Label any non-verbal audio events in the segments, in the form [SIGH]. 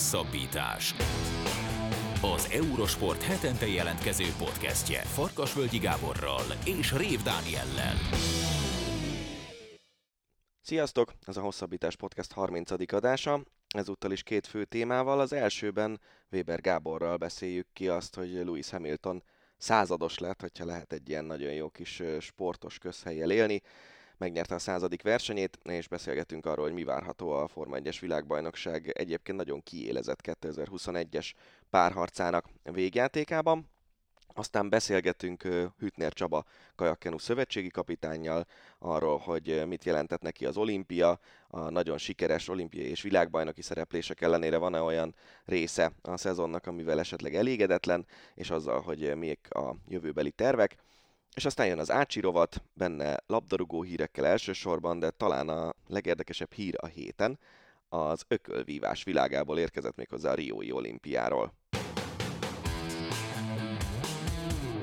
Hosszabbítás. Az Eurosport hetente jelentkező podcastje Farkasvölgyi Gáborral és Rév Dániellel. Sziasztok! Ez a Hosszabbítás Podcast 30. adása. Ezúttal is két fő témával. Az elsőben Weber Gáborral beszéljük ki azt, hogy Lewis Hamilton százados lett, hogyha lehet egy ilyen nagyon jó kis sportos közhelyjel élni megnyerte a századik versenyét, és beszélgetünk arról, hogy mi várható a Forma 1-es világbajnokság egyébként nagyon kiélezett 2021-es párharcának végjátékában. Aztán beszélgetünk Hütner Csaba kajakkenu szövetségi kapitánnyal arról, hogy mit jelentett neki az olimpia, a nagyon sikeres olimpiai és világbajnoki szereplések ellenére van-e olyan része a szezonnak, amivel esetleg elégedetlen, és azzal, hogy még a jövőbeli tervek. És aztán jön az Ácsi rovat, benne labdarúgó hírekkel elsősorban, de talán a legérdekesebb hír a héten, az ökölvívás világából érkezett még hozzá a Riói olimpiáról.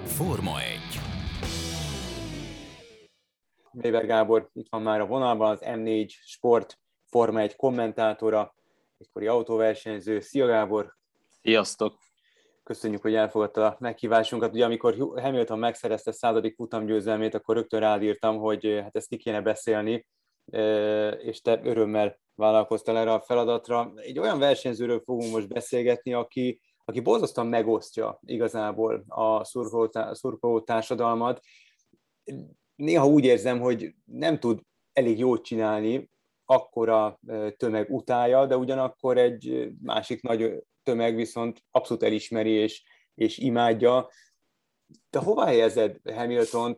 Forma 1 Weber Gábor itt van már a vonalban, az M4 Sport Forma 1 kommentátora, egykori autóversenyző. Szia Gábor! Sziasztok! Köszönjük, hogy elfogadta a meghívásunkat. Ugye amikor Hamilton megszerezte századik futamgyőzelmét, akkor rögtön rádírtam, hogy hát ezt ki kéne beszélni, és te örömmel vállalkoztál erre a feladatra. Egy olyan versenyzőről fogunk most beszélgetni, aki, aki borzasztóan megosztja igazából a szurkoló, szurkoló társadalmat. Néha úgy érzem, hogy nem tud elég jót csinálni, akkora tömeg utája, de ugyanakkor egy másik nagy tömeg viszont abszolút elismeri és, és imádja. De hova helyezed Hamilton,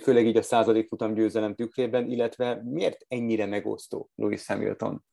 főleg így a századik futam győzelem tükrében, illetve miért ennyire megosztó Lewis Hamilton?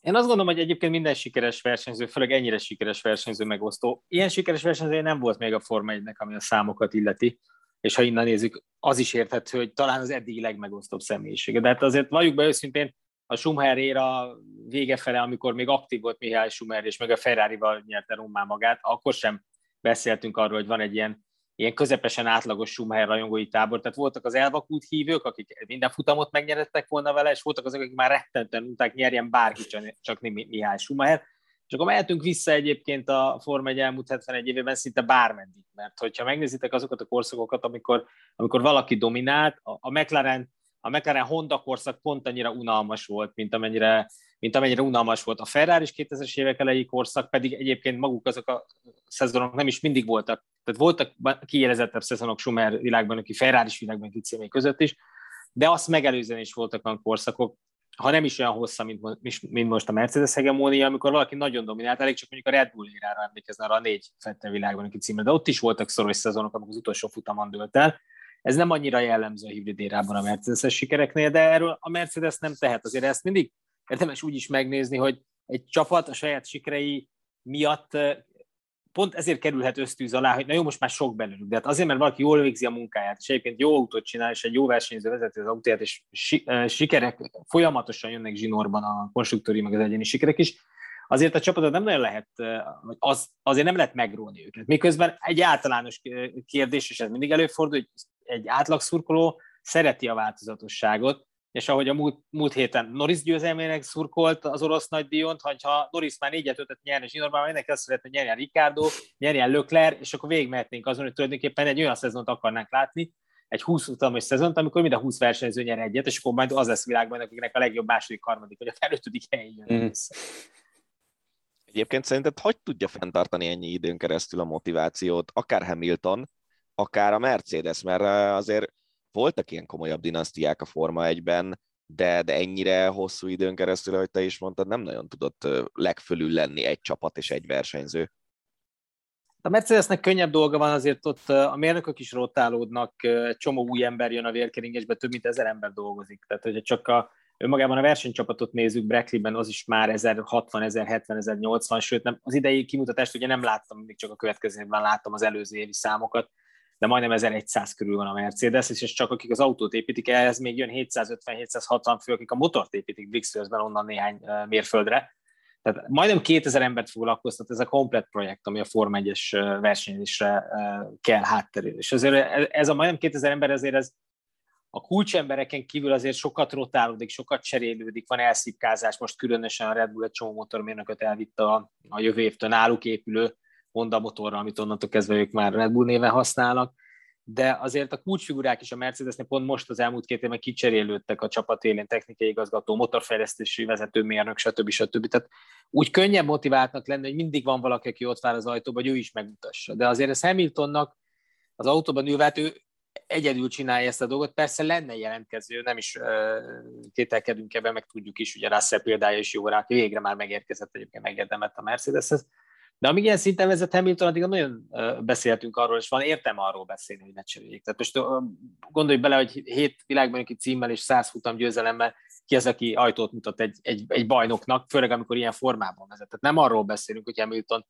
Én azt gondolom, hogy egyébként minden sikeres versenyző, főleg ennyire sikeres versenyző megosztó. Ilyen sikeres versenyző nem volt még a Forma 1 ami a számokat illeti, és ha innen nézzük, az is érthető, hogy talán az eddigi legmegosztóbb személyisége. De hát azért valljuk be őszintén, a Schumacher éra vége fele, amikor még aktív volt Mihály Schumacher, és meg a Ferrari-val nyerte Rommá magát, akkor sem beszéltünk arról, hogy van egy ilyen, ilyen közepesen átlagos Schumacher rajongói tábor. Tehát voltak az elvakult hívők, akik minden futamot megnyerettek volna vele, és voltak azok, akik már rettenten unták nyerjen bárki, csak Mihály Schumacher. És akkor mehetünk vissza egyébként a Forma 1 elmúlt 71 évében szinte bármeddig, mert hogyha megnézitek azokat a korszakokat, amikor, amikor valaki dominált, a, a McLaren a McLaren Honda korszak pont annyira unalmas volt, mint amennyire, mint amennyire unalmas volt a Ferrari is 2000-es évek elejé korszak, pedig egyébként maguk azok a szezonok nem is mindig voltak. Tehát voltak kiélezettebb szezonok Schumer világban, aki Ferrari világban címé között is, de azt megelőzően is voltak olyan korszakok, ha nem is olyan hossza, mint, mint most a Mercedes hegemónia, amikor valaki nagyon dominált, elég csak mondjuk a Red Bull érára emlékezne arra a négy fette világban, aki címre, de ott is voltak szoros szezonok, amikor az utolsó futamon dőlt el. Ez nem annyira jellemző a hibrid érában a Mercedes-es sikereknél, de erről a Mercedes nem tehet. Azért ezt mindig érdemes úgy is megnézni, hogy egy csapat a saját sikerei miatt pont ezért kerülhet ösztűz alá, hogy na jó, most már sok belőlük, de hát azért, mert valaki jól végzi a munkáját, és egyébként jó autót csinál, és egy jó versenyző vezeti az autóját, és sikerek folyamatosan jönnek zsinórban a konstruktúri, meg az egyéni sikerek is, azért a csapatot nem nagyon lehet, az, azért nem lehet megróni őket. Miközben egy általános kérdés, és ez mindig előfordul, hogy egy átlagszurkoló szereti a változatosságot, és ahogy a múlt, múlt héten Norris győzelmének szurkolt az orosz nagydíjon, hogyha Norris már négyet ötöt nyerne zsinórban, mindenki azt szeretne, hogy nyerjen Ricardo, nyerjen Lökler, és akkor végigmehetnénk azon, hogy tulajdonképpen egy olyan szezont akarnánk látni, egy 20 utamos szezont, amikor mind a 20 versenyző nyer egyet, és akkor majd az lesz világban, akinek a legjobb második, harmadik, vagy a felötödik helyen jön mm. Egyébként szerinted hogy tudja fenntartani ennyi időn keresztül a motivációt, akár Hamilton, akár a Mercedes, mert azért voltak ilyen komolyabb dinasztiák a Forma 1-ben, de, de ennyire hosszú időn keresztül, ahogy te is mondtad, nem nagyon tudott legfölül lenni egy csapat és egy versenyző. A Mercedesnek könnyebb dolga van, azért ott a mérnökök is rotálódnak, csomó új ember jön a vérkeringésbe, több mint ezer ember dolgozik. Tehát, hogyha csak a, önmagában a versenycsapatot nézzük, Brackleyben az is már 1060, 1070, 1080, sőt nem, az idei kimutatást ugye nem láttam, még csak a következő évben láttam az előző évi számokat, de majdnem 1100 körül van a Mercedes, és csak akik az autót építik, ehhez még jön 750-760 fő, akik a motort építik Brixtonsben onnan néhány mérföldre. Tehát majdnem 2000 embert foglalkoztat ez a komplet projekt, ami a Form 1-es versenyzésre kell hátterül. És azért ez a majdnem 2000 ember, ezért ez a kulcsembereken kívül azért sokat rotálódik, sokat cserélődik, van elszipkázás, most különösen a Red Bull egy csomó motormérnököt elvitte a, a jövő évtől náluk épülő Honda motorra, amit onnantól kezdve ők már Red Bull néven használnak, de azért a kulcsfigurák is a Mercedesnél pont most az elmúlt két évben kicserélődtek a csapat élén, technikai igazgató, motorfejlesztési vezető, mérnök, stb. stb. Tehát úgy könnyebb motiváltnak lenni, hogy mindig van valaki, aki ott vár az ajtóba, hogy ő is megmutassa. De azért ez Hamiltonnak az autóban ülve, hát ő egyedül csinálja ezt a dolgot. Persze lenne jelentkező, nem is kételkedünk ebben, meg tudjuk is, ugye Russell példája is jó rá, végre már megérkezett, egyébként megérdemelt a Mercedeshez. De amíg ilyen szinten vezet Hamilton, addig nagyon beszéltünk arról, és van értem arról beszélni, hogy ne cseréljék. Tehát most gondolj bele, hogy hét világbajnoki címmel és száz futam győzelemmel ki az, aki ajtót mutat egy, egy, egy bajnoknak, főleg amikor ilyen formában vezet. Tehát nem arról beszélünk, hogy Hamilton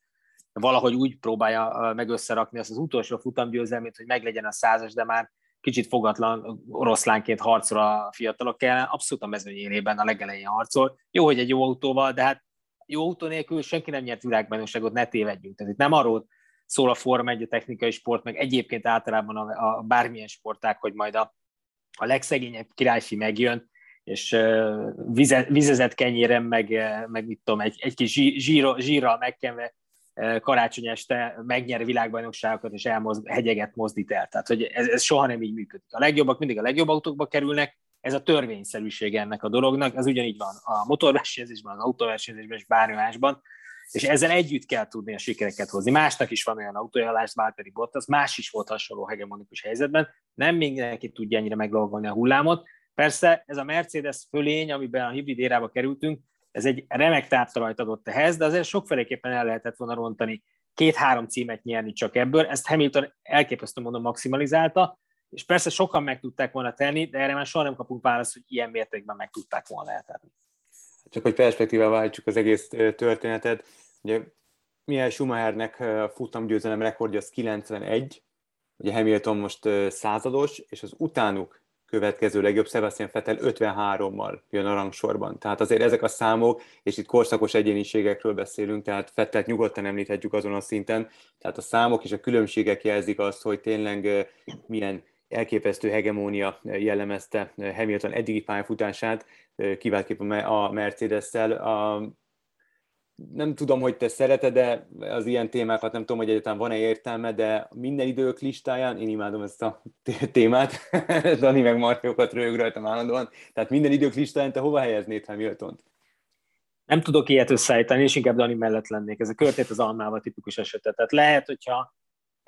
valahogy úgy próbálja meg összerakni azt az utolsó futamgyőzelmét, hogy meglegyen a százas, de már kicsit fogatlan oroszlánként harcol a fiatalok ellen, abszolút a mezőnyérében a legelején harcol. Jó, hogy egy jó autóval, de hát jó autó nélkül senki nem nyert világbajnokságot, ne tévedjünk. Tehát itt nem arról szól a Forma egy a technikai sport, meg egyébként általában a, a bármilyen sporták, hogy majd a, a legszegényebb királyfi megjön, és uh, vize, vizezett kenyérem, meg, meg mit tudom, egy, egy kis zsíra, zsírral megkenve karácsony este megnyer világbajnokságokat, és elmozd, hegyeget mozdít el. Tehát, hogy ez, ez soha nem így működik. A legjobbak mindig a legjobb autókba kerülnek, ez a törvényszerűsége ennek a dolognak, ez ugyanígy van a motorversenyzésben, az autóversenyzésben és bármi másban, és ezzel együtt kell tudni a sikereket hozni. Másnak is van olyan autója, lásd Valtteri Bottas, más is volt hasonló hegemonikus helyzetben, nem mindenki tudja ennyire meglogolni a hullámot. Persze ez a Mercedes fölény, amiben a hibrid érába kerültünk, ez egy remek táptalajt adott ehhez, de azért sokféleképpen el lehetett volna rontani két-három címet nyerni csak ebből. Ezt Hamilton elképesztő módon maximalizálta, és persze sokan meg tudták volna tenni, de erre már soha nem kapunk választ, hogy ilyen mértékben meg tudták volna eltenni. Csak hogy perspektívával váltsuk az egész történetet, ugye milyen Schumachernek futamgyőzelem rekordja az 91, ugye Hamilton most százados, és az utánuk következő legjobb Sebastian Vettel 53-mal jön a rangsorban. Tehát azért ezek a számok, és itt korszakos egyéniségekről beszélünk, tehát Fettelt nyugodtan említhetjük azon a szinten, tehát a számok és a különbségek jelzik azt, hogy tényleg milyen elképesztő hegemónia jellemezte Hamilton eddigi pályafutását, kiváltképpen a Mercedes-szel. A, nem tudom, hogy te szereted, de az ilyen témákat nem tudom, hogy egyáltalán van-e értelme, de minden idők listáján, én imádom ezt a témát, [LAUGHS] Dani meg Marjókat rög rajtam állandóan, tehát minden idők listáján te hova helyeznéd Hamilton-t? Nem tudok ilyet összeállítani, és inkább Dani mellett lennék. Ez a körtét az almával tipikus esetet. Tehát lehet, hogyha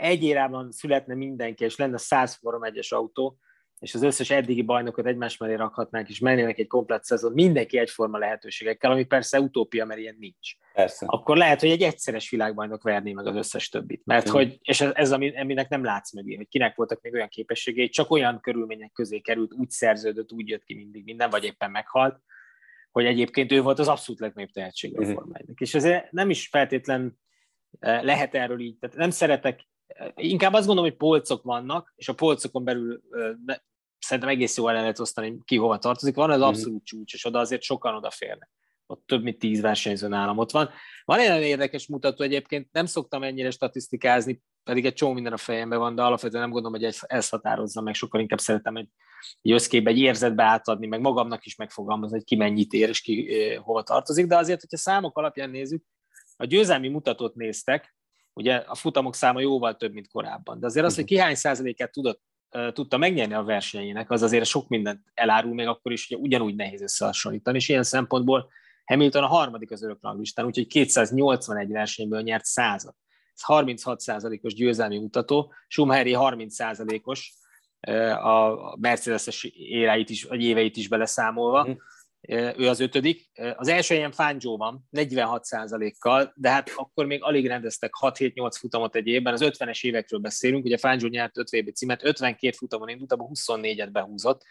egy érában születne mindenki, és lenne 100 Forma 1 autó, és az összes eddigi bajnokot egymás mellé rakhatnánk, és mennének egy komplet szezon, mindenki egyforma lehetőségekkel, ami persze utópia, mert ilyen nincs. Persze. Akkor lehet, hogy egy egyszeres világbajnok verné meg az összes többit. Mert mm. hogy, és ez, ez ami, aminek nem látsz mögé, hogy kinek voltak még olyan képességei, csak olyan körülmények közé került, úgy szerződött, úgy jött ki mindig minden, vagy éppen meghalt, hogy egyébként ő volt az abszolút legnagyobb tehetség a formájának. És ezért nem is feltétlen eh, lehet erről így, tehát nem szeretek inkább azt gondolom, hogy polcok vannak, és a polcokon belül szerintem egész jól el lehet osztani, ki hova tartozik. Van az mhm. abszolút csúcs, és oda azért sokan odaférnek. Ott több mint tíz versenyző nálam ott van. Van egy nagyon érdekes mutató egyébként, nem szoktam ennyire statisztikázni, pedig egy csomó minden a fejemben van, de alapvetően nem gondolom, hogy ez határozza meg, sokkal inkább szeretem egy, egy összképbe, egy érzetbe átadni, meg magamnak is megfogalmazni, hogy ki mennyit ér, és ki eh, hova tartozik, de azért, hogyha számok alapján nézzük, a győzelmi mutatót néztek, Ugye a futamok száma jóval több, mint korábban. De azért az, hogy ki hány százalékát tudott, tudta megnyerni a versenyének, az azért sok mindent elárul, még akkor is hogy ugyanúgy nehéz összehasonlítani, és ilyen szempontból Hamilton a harmadik az örök ranglistán, úgyhogy 281 versenyből nyert százat. Ez 36 százalékos győzelmi mutató, Schumacheri 30 százalékos, a Mercedes-es éráit is, vagy éveit is beleszámolva. Ő az ötödik. Az első helyen Fangio van, 46 kal de hát akkor még alig rendeztek 6-7-8 futamot egy évben, az 50-es évekről beszélünk, ugye Fangio nyert 5 VB címet, 52 futamon indult, abban 24-et behúzott,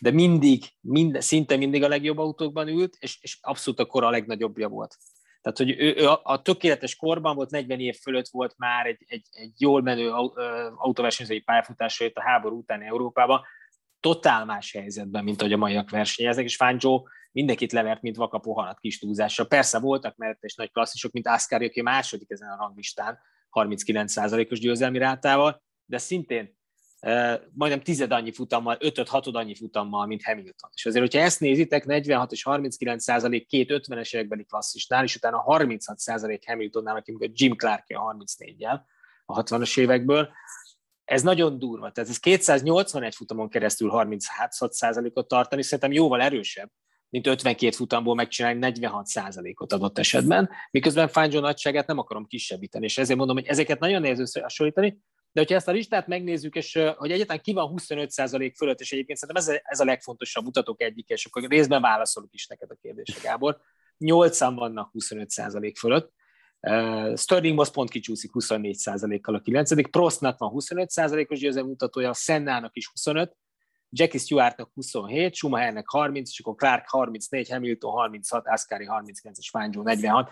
de mindig, mind, szinte mindig a legjobb autókban ült, és, és abszolút akkor a legnagyobbja volt. Tehát, hogy ő, ő a, a tökéletes korban volt, 40 év fölött volt már egy, egy, egy jól menő autóversenyzői pályafutásra jött a háború utáni Európába, totál más helyzetben, mint ahogy a maiak versenyeznek, és Fangio mindenkit levert, mint vaka poharat kis túlzásra. Persze voltak mellette is nagy klasszisok, mint Ascari, aki második ezen a ranglistán, 39%-os győzelmi rátával, de szintén majdnem tized annyi futammal, ötöt, hatod annyi futammal, mint Hamilton. És azért, hogyha ezt nézitek, 46 és 39 százalék két 50-es évekbeli klasszisnál, és utána 36 százalék Hamiltonnál, aki a Jim clark a 34-jel a 60-as évekből, ez nagyon durva. Tehát ez 281 futamon keresztül 36 százalékot tartani, szerintem jóval erősebb, mint 52 futamból megcsinálni 46 százalékot adott esetben, miközben Fangio nagyságát nem akarom kisebbíteni, és ezért mondom, hogy ezeket nagyon nehéz összehasonlítani, de hogyha ezt a listát megnézzük, és hogy egyáltalán ki van 25% fölött, és egyébként szerintem ez a, legfontosabb mutatók egyik, és akkor részben válaszolok is neked a kérdésre, Gábor. Nyolcan vannak 25% fölött. Uh, Sterling most pont kicsúszik 24%-kal a 9. Prostnak van 25%-os győzelem mutatója, Sennának is 25, Jackie Stewartnak 27, Schumachernek 30, és akkor Clark 34, Hamilton 36, Ascari 39 és Fangio 46.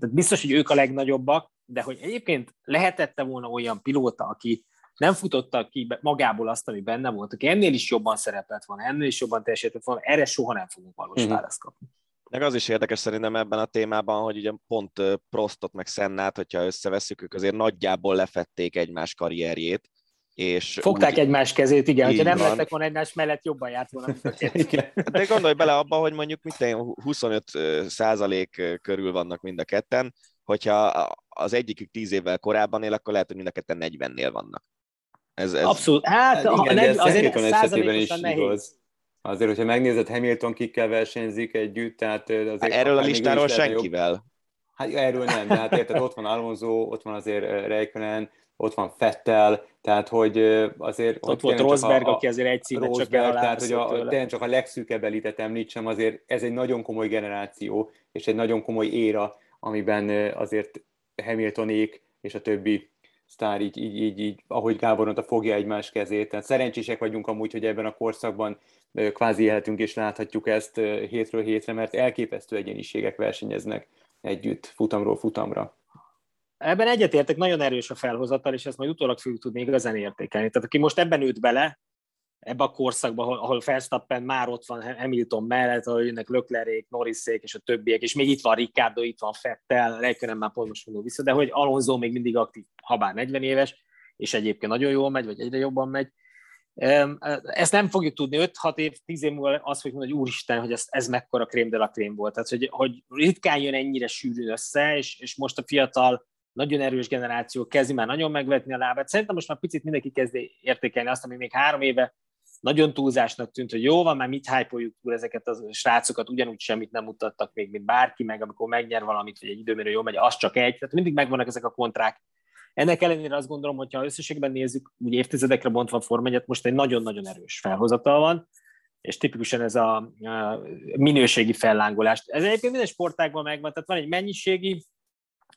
Tehát biztos, hogy ők a legnagyobbak, de hogy egyébként lehetette volna olyan pilóta, aki nem futotta ki magából azt, ami benne volt, aki ennél is jobban szerepelt volna, ennél is jobban teljesített volna, erre soha nem fogunk valós mm-hmm. választ kapni. Meg az is érdekes szerintem ebben a témában, hogy ugye pont Prostot meg Sennát, hogyha összevesszük, ők azért nagyjából lefették egymás karrierjét, és Fogták úgy... egymás kezét, igen, hogyha nem lettek volna egymás mellett, jobban járt volna. [LAUGHS] De gondolj bele abba, hogy mondjuk mit 25 százalék körül vannak mind a ketten, hogyha az egyikük 10 évvel korábban él, akkor lehet, hogy mind a ketten 40-nél vannak. Ez, ez... Abszolút. Hát, hát igen, ne, ez azért is nehéz. igaz. Azért, hogyha megnézed, Hamilton kikkel versenyzik együtt, tehát azért... Hát erről a listáról senkivel. Jobb... Hát erről nem, de hát érted, ott van Alonso, ott van azért Reikkonen, ott van Fettel, tehát hogy azért... Ott, ott volt Rosberg, a, aki azért egy színet Rosberg, csak Tehát, hogy a, tényleg csak a legszűkebb elitet említsem, azért ez egy nagyon komoly generáció, és egy nagyon komoly éra, amiben azért Hamiltonék és a többi sztár így, így, így, így ahogy Gábor mondta, fogja egymás kezét. Tehát szerencsések vagyunk amúgy, hogy ebben a korszakban kvázi élhetünk és láthatjuk ezt hétről hétre, mert elképesztő egyéniségek versenyeznek együtt futamról futamra. Ebben egyetértek, nagyon erős a felhozatal, és ezt majd utólag fogjuk tudni igazán értékelni. Tehát aki most ebben ült bele, ebbe a korszakban, ahol, ahol Verstappen már ott van Hamilton mellett, ahol jönnek Löklerék, Norrisék és a többiek, és még itt van Ricardo, itt van Fettel, Räikkönen már pont most vissza, de hogy Alonso még mindig aktív, ha bár 40 éves, és egyébként nagyon jól megy, vagy egyre jobban megy. Ezt nem fogjuk tudni, 5-6 év, 10 év múlva azt fogjuk mondani, hogy úristen, hogy ez, ez mekkora krém de la krém volt. Tehát, hogy, hogy ritkán jön ennyire sűrűn össze, és, és most a fiatal nagyon erős generáció kezdi már nagyon megvetni a lábát. Szerintem most már picit mindenki kezdi értékelni azt, ami még három éve nagyon túlzásnak tűnt, hogy jó van, már mit hype túl ezeket a srácokat, ugyanúgy semmit nem mutattak még, mint bárki, meg amikor megnyer valamit, vagy egy időmérő jól megy, az csak egy, tehát mindig megvannak ezek a kontrák. Ennek ellenére azt gondolom, hogy ha összességben nézzük, úgy évtizedekre bontva a Form most egy nagyon-nagyon erős felhozatal van, és tipikusan ez a minőségi fellángolást. Ez egyébként minden sportágban megvan, tehát van egy mennyiségi,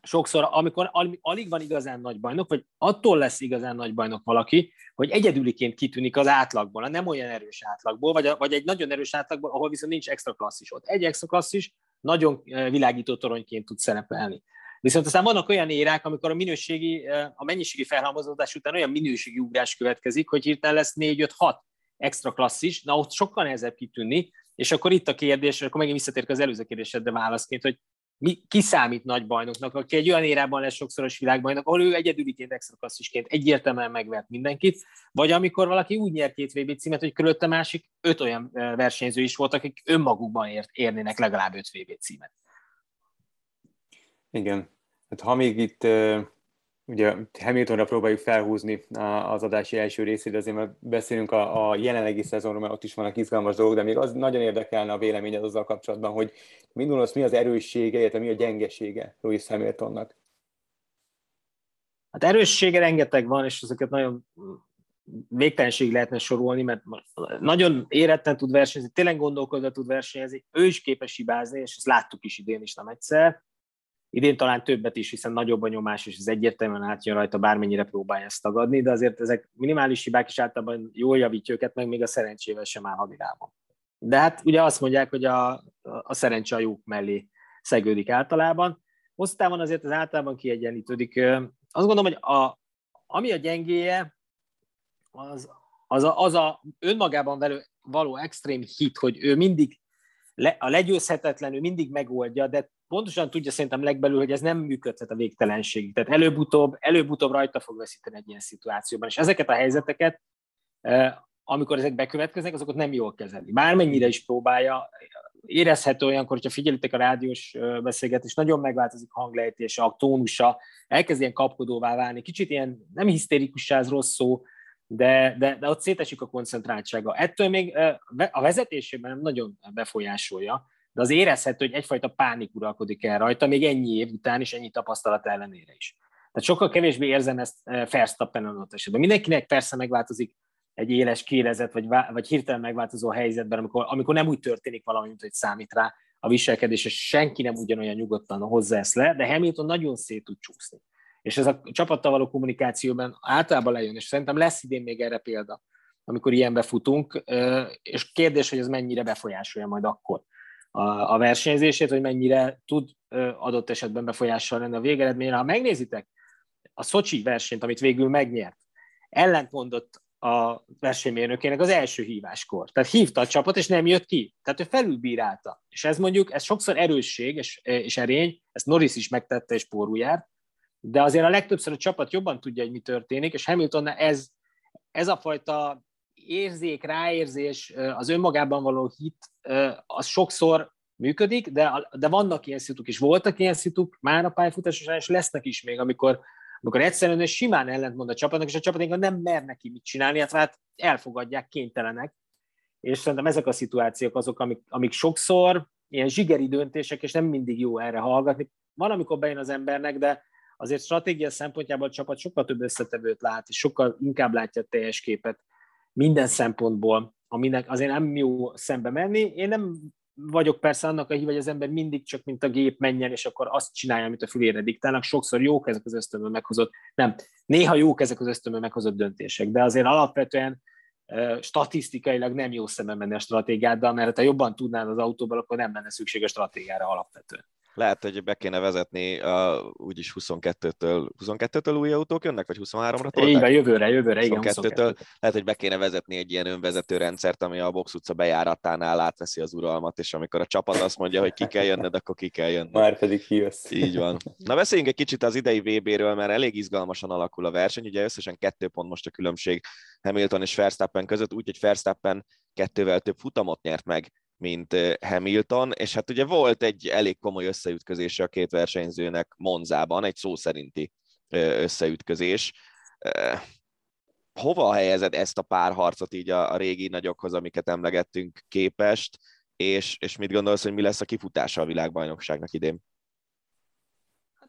sokszor, amikor alig van igazán nagy bajnok, vagy attól lesz igazán nagy bajnok valaki, hogy egyedüliként kitűnik az átlagból, nem olyan erős átlagból, vagy, a, vagy egy nagyon erős átlagból, ahol viszont nincs extra klasszis ott. Egy extra klasszis nagyon eh, világító toronyként tud szerepelni. Viszont aztán vannak olyan érák, amikor a minőségi, eh, a mennyiségi felhalmozódás után olyan minőségi ugrás következik, hogy hirtelen lesz 4-5-6 extra klasszis, na ott sokkal nehezebb kitűnni, és akkor itt a kérdés, akkor megint visszatérek az előző kérdésedre válaszként, hogy mi, ki számít nagy bajnoknak, aki egy olyan érában lesz sokszoros világbajnok, ahol ő egyedüliként extra klasszisként egyértelműen megvert mindenkit, vagy amikor valaki úgy nyer két VB címet, hogy körülötte másik öt olyan versenyző is volt, akik önmagukban ért, érnének legalább öt VB címet. Igen. Hát ha még itt ugye Hamiltonra próbáljuk felhúzni az adási első részét, azért mert beszélünk a, a jelenlegi szezonról, mert ott is vannak izgalmas dolgok, de még az nagyon érdekelne a véleményed azzal kapcsolatban, hogy az mi az erőssége, illetve mi a gyengesége Lewis Hamiltonnak? Hát erőssége rengeteg van, és ezeket nagyon végtelenség lehetne sorolni, mert nagyon éretten tud versenyezni, tényleg gondolkodva tud versenyezni, ő is képes hibázni, és ezt láttuk is idén is nem egyszer, Idén talán többet is, hiszen nagyobb a nyomás, és ez egyértelműen átjön rajta, bármennyire próbálja ezt tagadni, de azért ezek minimális hibák is általában jól javítja őket, meg még a szerencsével sem áll hadirában. De hát ugye azt mondják, hogy a, a szerencse a jók mellé szegődik általában. Hosszú azért az általában kiegyenlítődik. Azt gondolom, hogy a, ami a gyengéje, az, az, a, az a önmagában velő, való extrém hit, hogy ő mindig le, a legyőzhetetlenül mindig megoldja, de pontosan tudja szerintem legbelül, hogy ez nem működhet a végtelenségig. Tehát előbb-utóbb, előbb-utóbb rajta fog veszíteni egy ilyen szituációban. És ezeket a helyzeteket amikor ezek bekövetkeznek, azokat nem jól kezeli. Bármennyire is próbálja, érezhető olyankor, hogyha figyelitek a rádiós beszélgetést, nagyon megváltozik a hanglejtése, a tónusa, elkezd ilyen kapkodóvá válni, kicsit ilyen, nem hisztérikussá, ez rossz szó, de, de, de ott szétesik a koncentráltsága. Ettől még a vezetésében nagyon befolyásolja, de az érezhető, hogy egyfajta pánik uralkodik el rajta, még ennyi év után és ennyi tapasztalat ellenére is. Tehát sokkal kevésbé érzem ezt Verstappen adott esetben. Mindenkinek persze megváltozik egy éles kérezet, vagy, vagy hirtelen megváltozó helyzetben, amikor, amikor nem úgy történik valami, mint hogy számít rá a viselkedés, és senki nem ugyanolyan nyugodtan hozza ezt le, de Hamilton nagyon szét tud csúszni. És ez a csapattal való kommunikációban általában lejön, és szerintem lesz idén még erre példa, amikor ilyenbe futunk, és kérdés, hogy ez mennyire befolyásolja majd akkor a, a versenyzését, hogy mennyire tud adott esetben befolyással lenni a végeredményre. Ha megnézitek a Szocsi versenyt, amit végül megnyert, ellentmondott a versenymérnökének az első híváskor. Tehát hívta a csapat, és nem jött ki. Tehát ő felülbírálta. És ez mondjuk, ez sokszor erősség és, és erény, ezt Norris is megtette és pórul járt, de azért a legtöbbször a csapat jobban tudja, hogy mi történik, és Hamilton ez, ez a fajta érzék, ráérzés, az önmagában való hit, az sokszor működik, de, de vannak ilyen szituk, és voltak ilyen szituk már a pályafutáson, és lesznek is még, amikor amikor egyszerűen simán ellentmond a csapatnak, és a csapatok nem mer neki mit csinálni, hát, hát elfogadják, kénytelenek. És szerintem ezek a szituációk azok, amik, amik sokszor ilyen zsigeri döntések, és nem mindig jó erre hallgatni. Van, amikor bejön az embernek, de azért stratégia szempontjából a csapat sokkal több összetevőt lát, és sokkal inkább látja a teljes képet minden szempontból, aminek azért nem jó szembe menni. Én nem vagyok persze annak a hív, hogy az ember mindig csak mint a gép menjen, és akkor azt csinálja, amit a fülére diktálnak. Sokszor jók ezek az ösztönből meghozott, nem, néha jók ezek az ösztönből meghozott döntések, de azért alapvetően statisztikailag nem jó szemben menni a stratégiáddal, mert ha jobban tudnál az autóból, akkor nem lenne szükség a stratégiára alapvetően. Lehet, hogy be kéne vezetni uh, úgyis 22-től, 22-től új autók jönnek, vagy 23-ra tolták? Igen, jövőre, jövőre, 22 igen, 22-től. Lehet, hogy be kéne vezetni egy ilyen önvezető rendszert, ami a Box utca bejáratánál átveszi az uralmat, és amikor a csapat azt mondja, hogy ki kell jönned, akkor ki kell jönned. Már pedig kijössz. Így van. Na beszéljünk egy kicsit az idei VB-ről, mert elég izgalmasan alakul a verseny. Ugye összesen kettő pont most a különbség Hamilton és Verstappen között, úgyhogy Verstappen kettővel több futamot nyert meg mint Hamilton, és hát ugye volt egy elég komoly összeütközése a két versenyzőnek Monzában, egy szó szerinti összeütközés. Hova helyezed ezt a párharcot így a, régi nagyokhoz, amiket emlegettünk képest, és, és mit gondolsz, hogy mi lesz a kifutása a világbajnokságnak idén?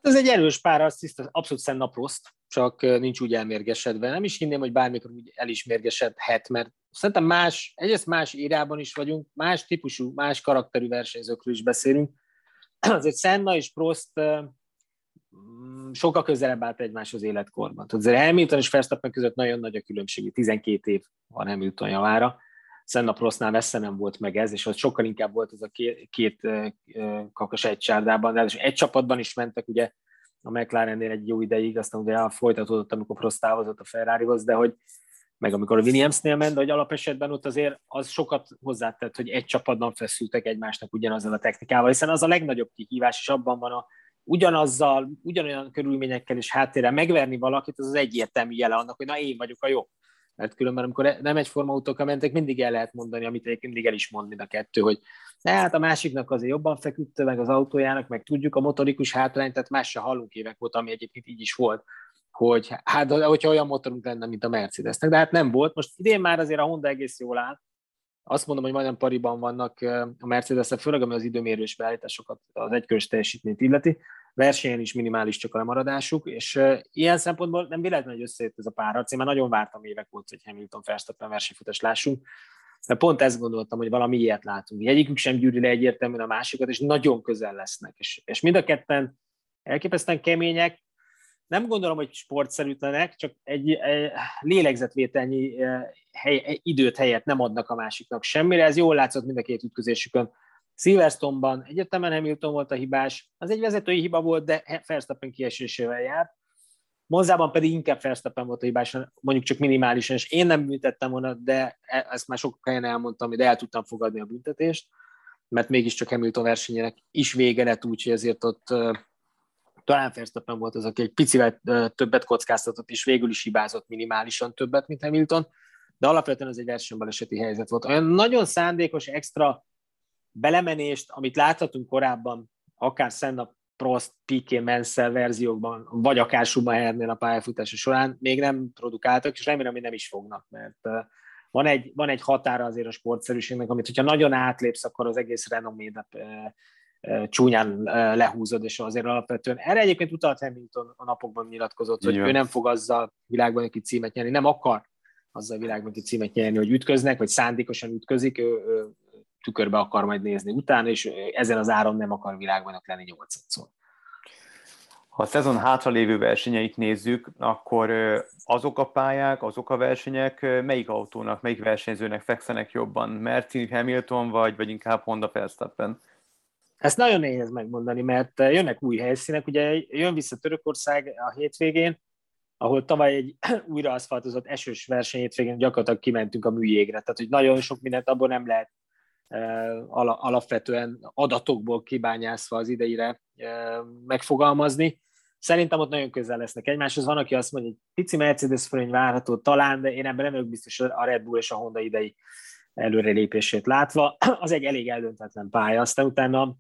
Hát ez egy erős párharc, tiszta, abszolút Senna Prost, csak nincs úgy elmérgesedve. Nem is hinném, hogy bármikor úgy elismérgesedhet, mert szerintem más, egyrészt más írában is vagyunk, más típusú, más karakterű versenyzőkről is beszélünk. [CLEARS THROAT] Azért Senna és Prost mm, sokkal közelebb állt egymáshoz életkorban. Tehát azért Hamilton és Verstappen között nagyon nagy a különbség, 12 év van Hamilton javára. Senna Prostnál messze nem volt meg ez, és az sokkal inkább volt ez a két, két kakas egy csárdában, de egy csapatban is mentek, ugye a McLarennél egy jó ideig, aztán ugye folytatódott, amikor Prost távozott a Ferrarihoz, de hogy meg amikor a Williamsnél ment, de hogy alapesetben ott azért az sokat hozzátett, hogy egy csapatban feszültek egymásnak ugyanazzal a technikával, hiszen az a legnagyobb kihívás, és abban van a ugyanazzal, ugyanolyan körülményekkel és háttérrel megverni valakit, az az egyértelmű jele annak, hogy na én vagyok a jó. Mert különben, amikor nem egyforma autókkal mentek, mindig el lehet mondani, amit egyébként mindig el is mond mind a kettő, hogy hát a másiknak azért jobban feküdte meg az autójának, meg tudjuk a motorikus hátrányt, tehát más se hallunk évek óta, ami egyébként így is volt hogy hát, hogyha olyan motorunk lenne, mint a Mercedesnek, de hát nem volt. Most idén már azért a Honda egész jól áll. Azt mondom, hogy majdnem pariban vannak a mercedes főleg ami az időmérős beállításokat, az egykörös teljesítményt illeti. Versenyen is minimális csak a lemaradásuk, és ilyen szempontból nem véletlen, hogy összejött ez a párharc. Én már nagyon vártam évek volt, hogy Hamilton Verstappen versenyfutás lássunk, de pont ezt gondoltam, hogy valami ilyet látunk. Egyikük sem gyűri le egyértelműen a másikat, és nagyon közel lesznek. És, és mind a ketten elképesztően kemények, nem gondolom, hogy sportszerűtlenek, csak egy, egy lélegzetvételnyi eh, hely, időt helyett nem adnak a másiknak semmire. Ez jól látszott mind a két ütközésükön. Silverstone-ban egyetemen Hamilton volt a hibás, az egy vezetői hiba volt, de Verstappen kiesésével járt. Monzában pedig inkább Verstappen volt a hibás, mondjuk csak minimálisan, és én nem büntettem volna, de e, ezt már sok helyen elmondtam, de el tudtam fogadni a büntetést, mert mégiscsak Hamilton versenyének is vége lett, úgyhogy ezért ott talán Verstappen volt az, aki egy picivel többet kockáztatott, és végül is hibázott minimálisan többet, mint Hamilton, de alapvetően ez egy versenybaleset helyzet volt. Olyan nagyon szándékos, extra belemenést, amit láthatunk korábban, akár Senna Prost, Piqué, Mansell verziókban, vagy akár Schumachernél a pályafutása során még nem produkáltak, és remélem, hogy nem is fognak, mert van egy, van egy határa azért a sportszerűségnek, amit hogyha nagyon átlépsz, akkor az egész renomédet csúnyán lehúzod, és azért alapvetően. Erre egyébként utalt Hamilton a napokban nyilatkozott, hogy Igen. ő nem fog azzal világbajnoki címet nyerni, nem akar azzal világbajnoki címet nyerni, hogy ütköznek, vagy szándékosan ütközik, ő, ő tükörbe akar majd nézni utána, és ezen az áron nem akar világbajnok lenni nyolcadszor. Ha a szezon hátralévő versenyeit nézzük, akkor azok a pályák, azok a versenyek melyik autónak, melyik versenyzőnek fekszenek jobban? Merci, Hamilton vagy, vagy inkább Honda Verstappen? Ezt nagyon nehéz megmondani, mert jönnek új helyszínek, ugye jön vissza Törökország a hétvégén, ahol tavaly egy [CLEARS THROAT] újra aszfaltozott esős verseny hétvégén gyakorlatilag kimentünk a műjégre, tehát hogy nagyon sok mindent abból nem lehet alapvetően adatokból kibányászva az idejére megfogalmazni. Szerintem ott nagyon közel lesznek egymáshoz. Van, aki azt mondja, hogy pici Mercedes fölöny várható talán, de én ebben nem vagyok biztos a Red Bull és a Honda idei előrelépését látva. [CLEARS THROAT] Az egy elég eldöntetlen pálya. Aztán utána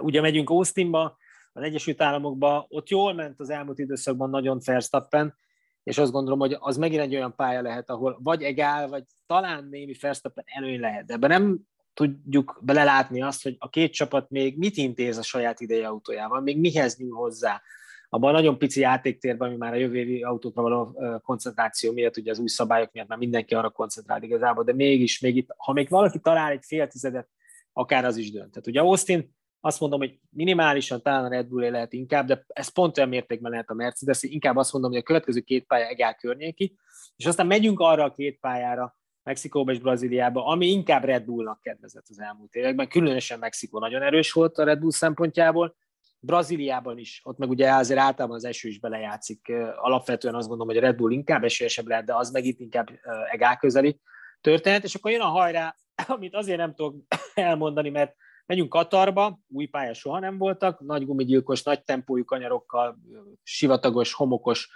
ugye megyünk Austinba, az Egyesült Államokba, ott jól ment az elmúlt időszakban nagyon Verstappen, és azt gondolom, hogy az megint egy olyan pálya lehet, ahol vagy egál, vagy talán némi Verstappen előny lehet, de ebben nem tudjuk belelátni azt, hogy a két csapat még mit intéz a saját idei autójával, még mihez nyúl hozzá. Abban a nagyon pici játéktérben, ami már a jövő évi autókra való koncentráció miatt, ugye az új szabályok miatt már mindenki arra koncentrál igazából, de mégis, még itt, ha még valaki talál egy fél tizedet, akár az is dönt. Tehát ugye Austin azt mondom, hogy minimálisan talán a Red bull lehet inkább, de ez pont olyan mértékben lehet a Mercedes, inkább azt mondom, hogy a következő két pálya egál környéki, és aztán megyünk arra a két pályára, Mexikóba és Brazíliába, ami inkább Red Bullnak kedvezett az elmúlt években. Különösen Mexikó nagyon erős volt a Red Bull szempontjából. Brazíliában is, ott meg ugye azért általában az eső is belejátszik. Alapvetően azt gondolom, hogy a Red Bull inkább esélyesebb lehet, de az meg itt inkább egál közeli történet, és akkor jön a hajrá, [CLEARS THROAT] amit azért nem tudok [CLEARS THROAT] elmondani, mert megyünk Katarba, új pálya soha nem voltak, nagy gumigyilkos, nagy tempójú kanyarokkal, sivatagos, homokos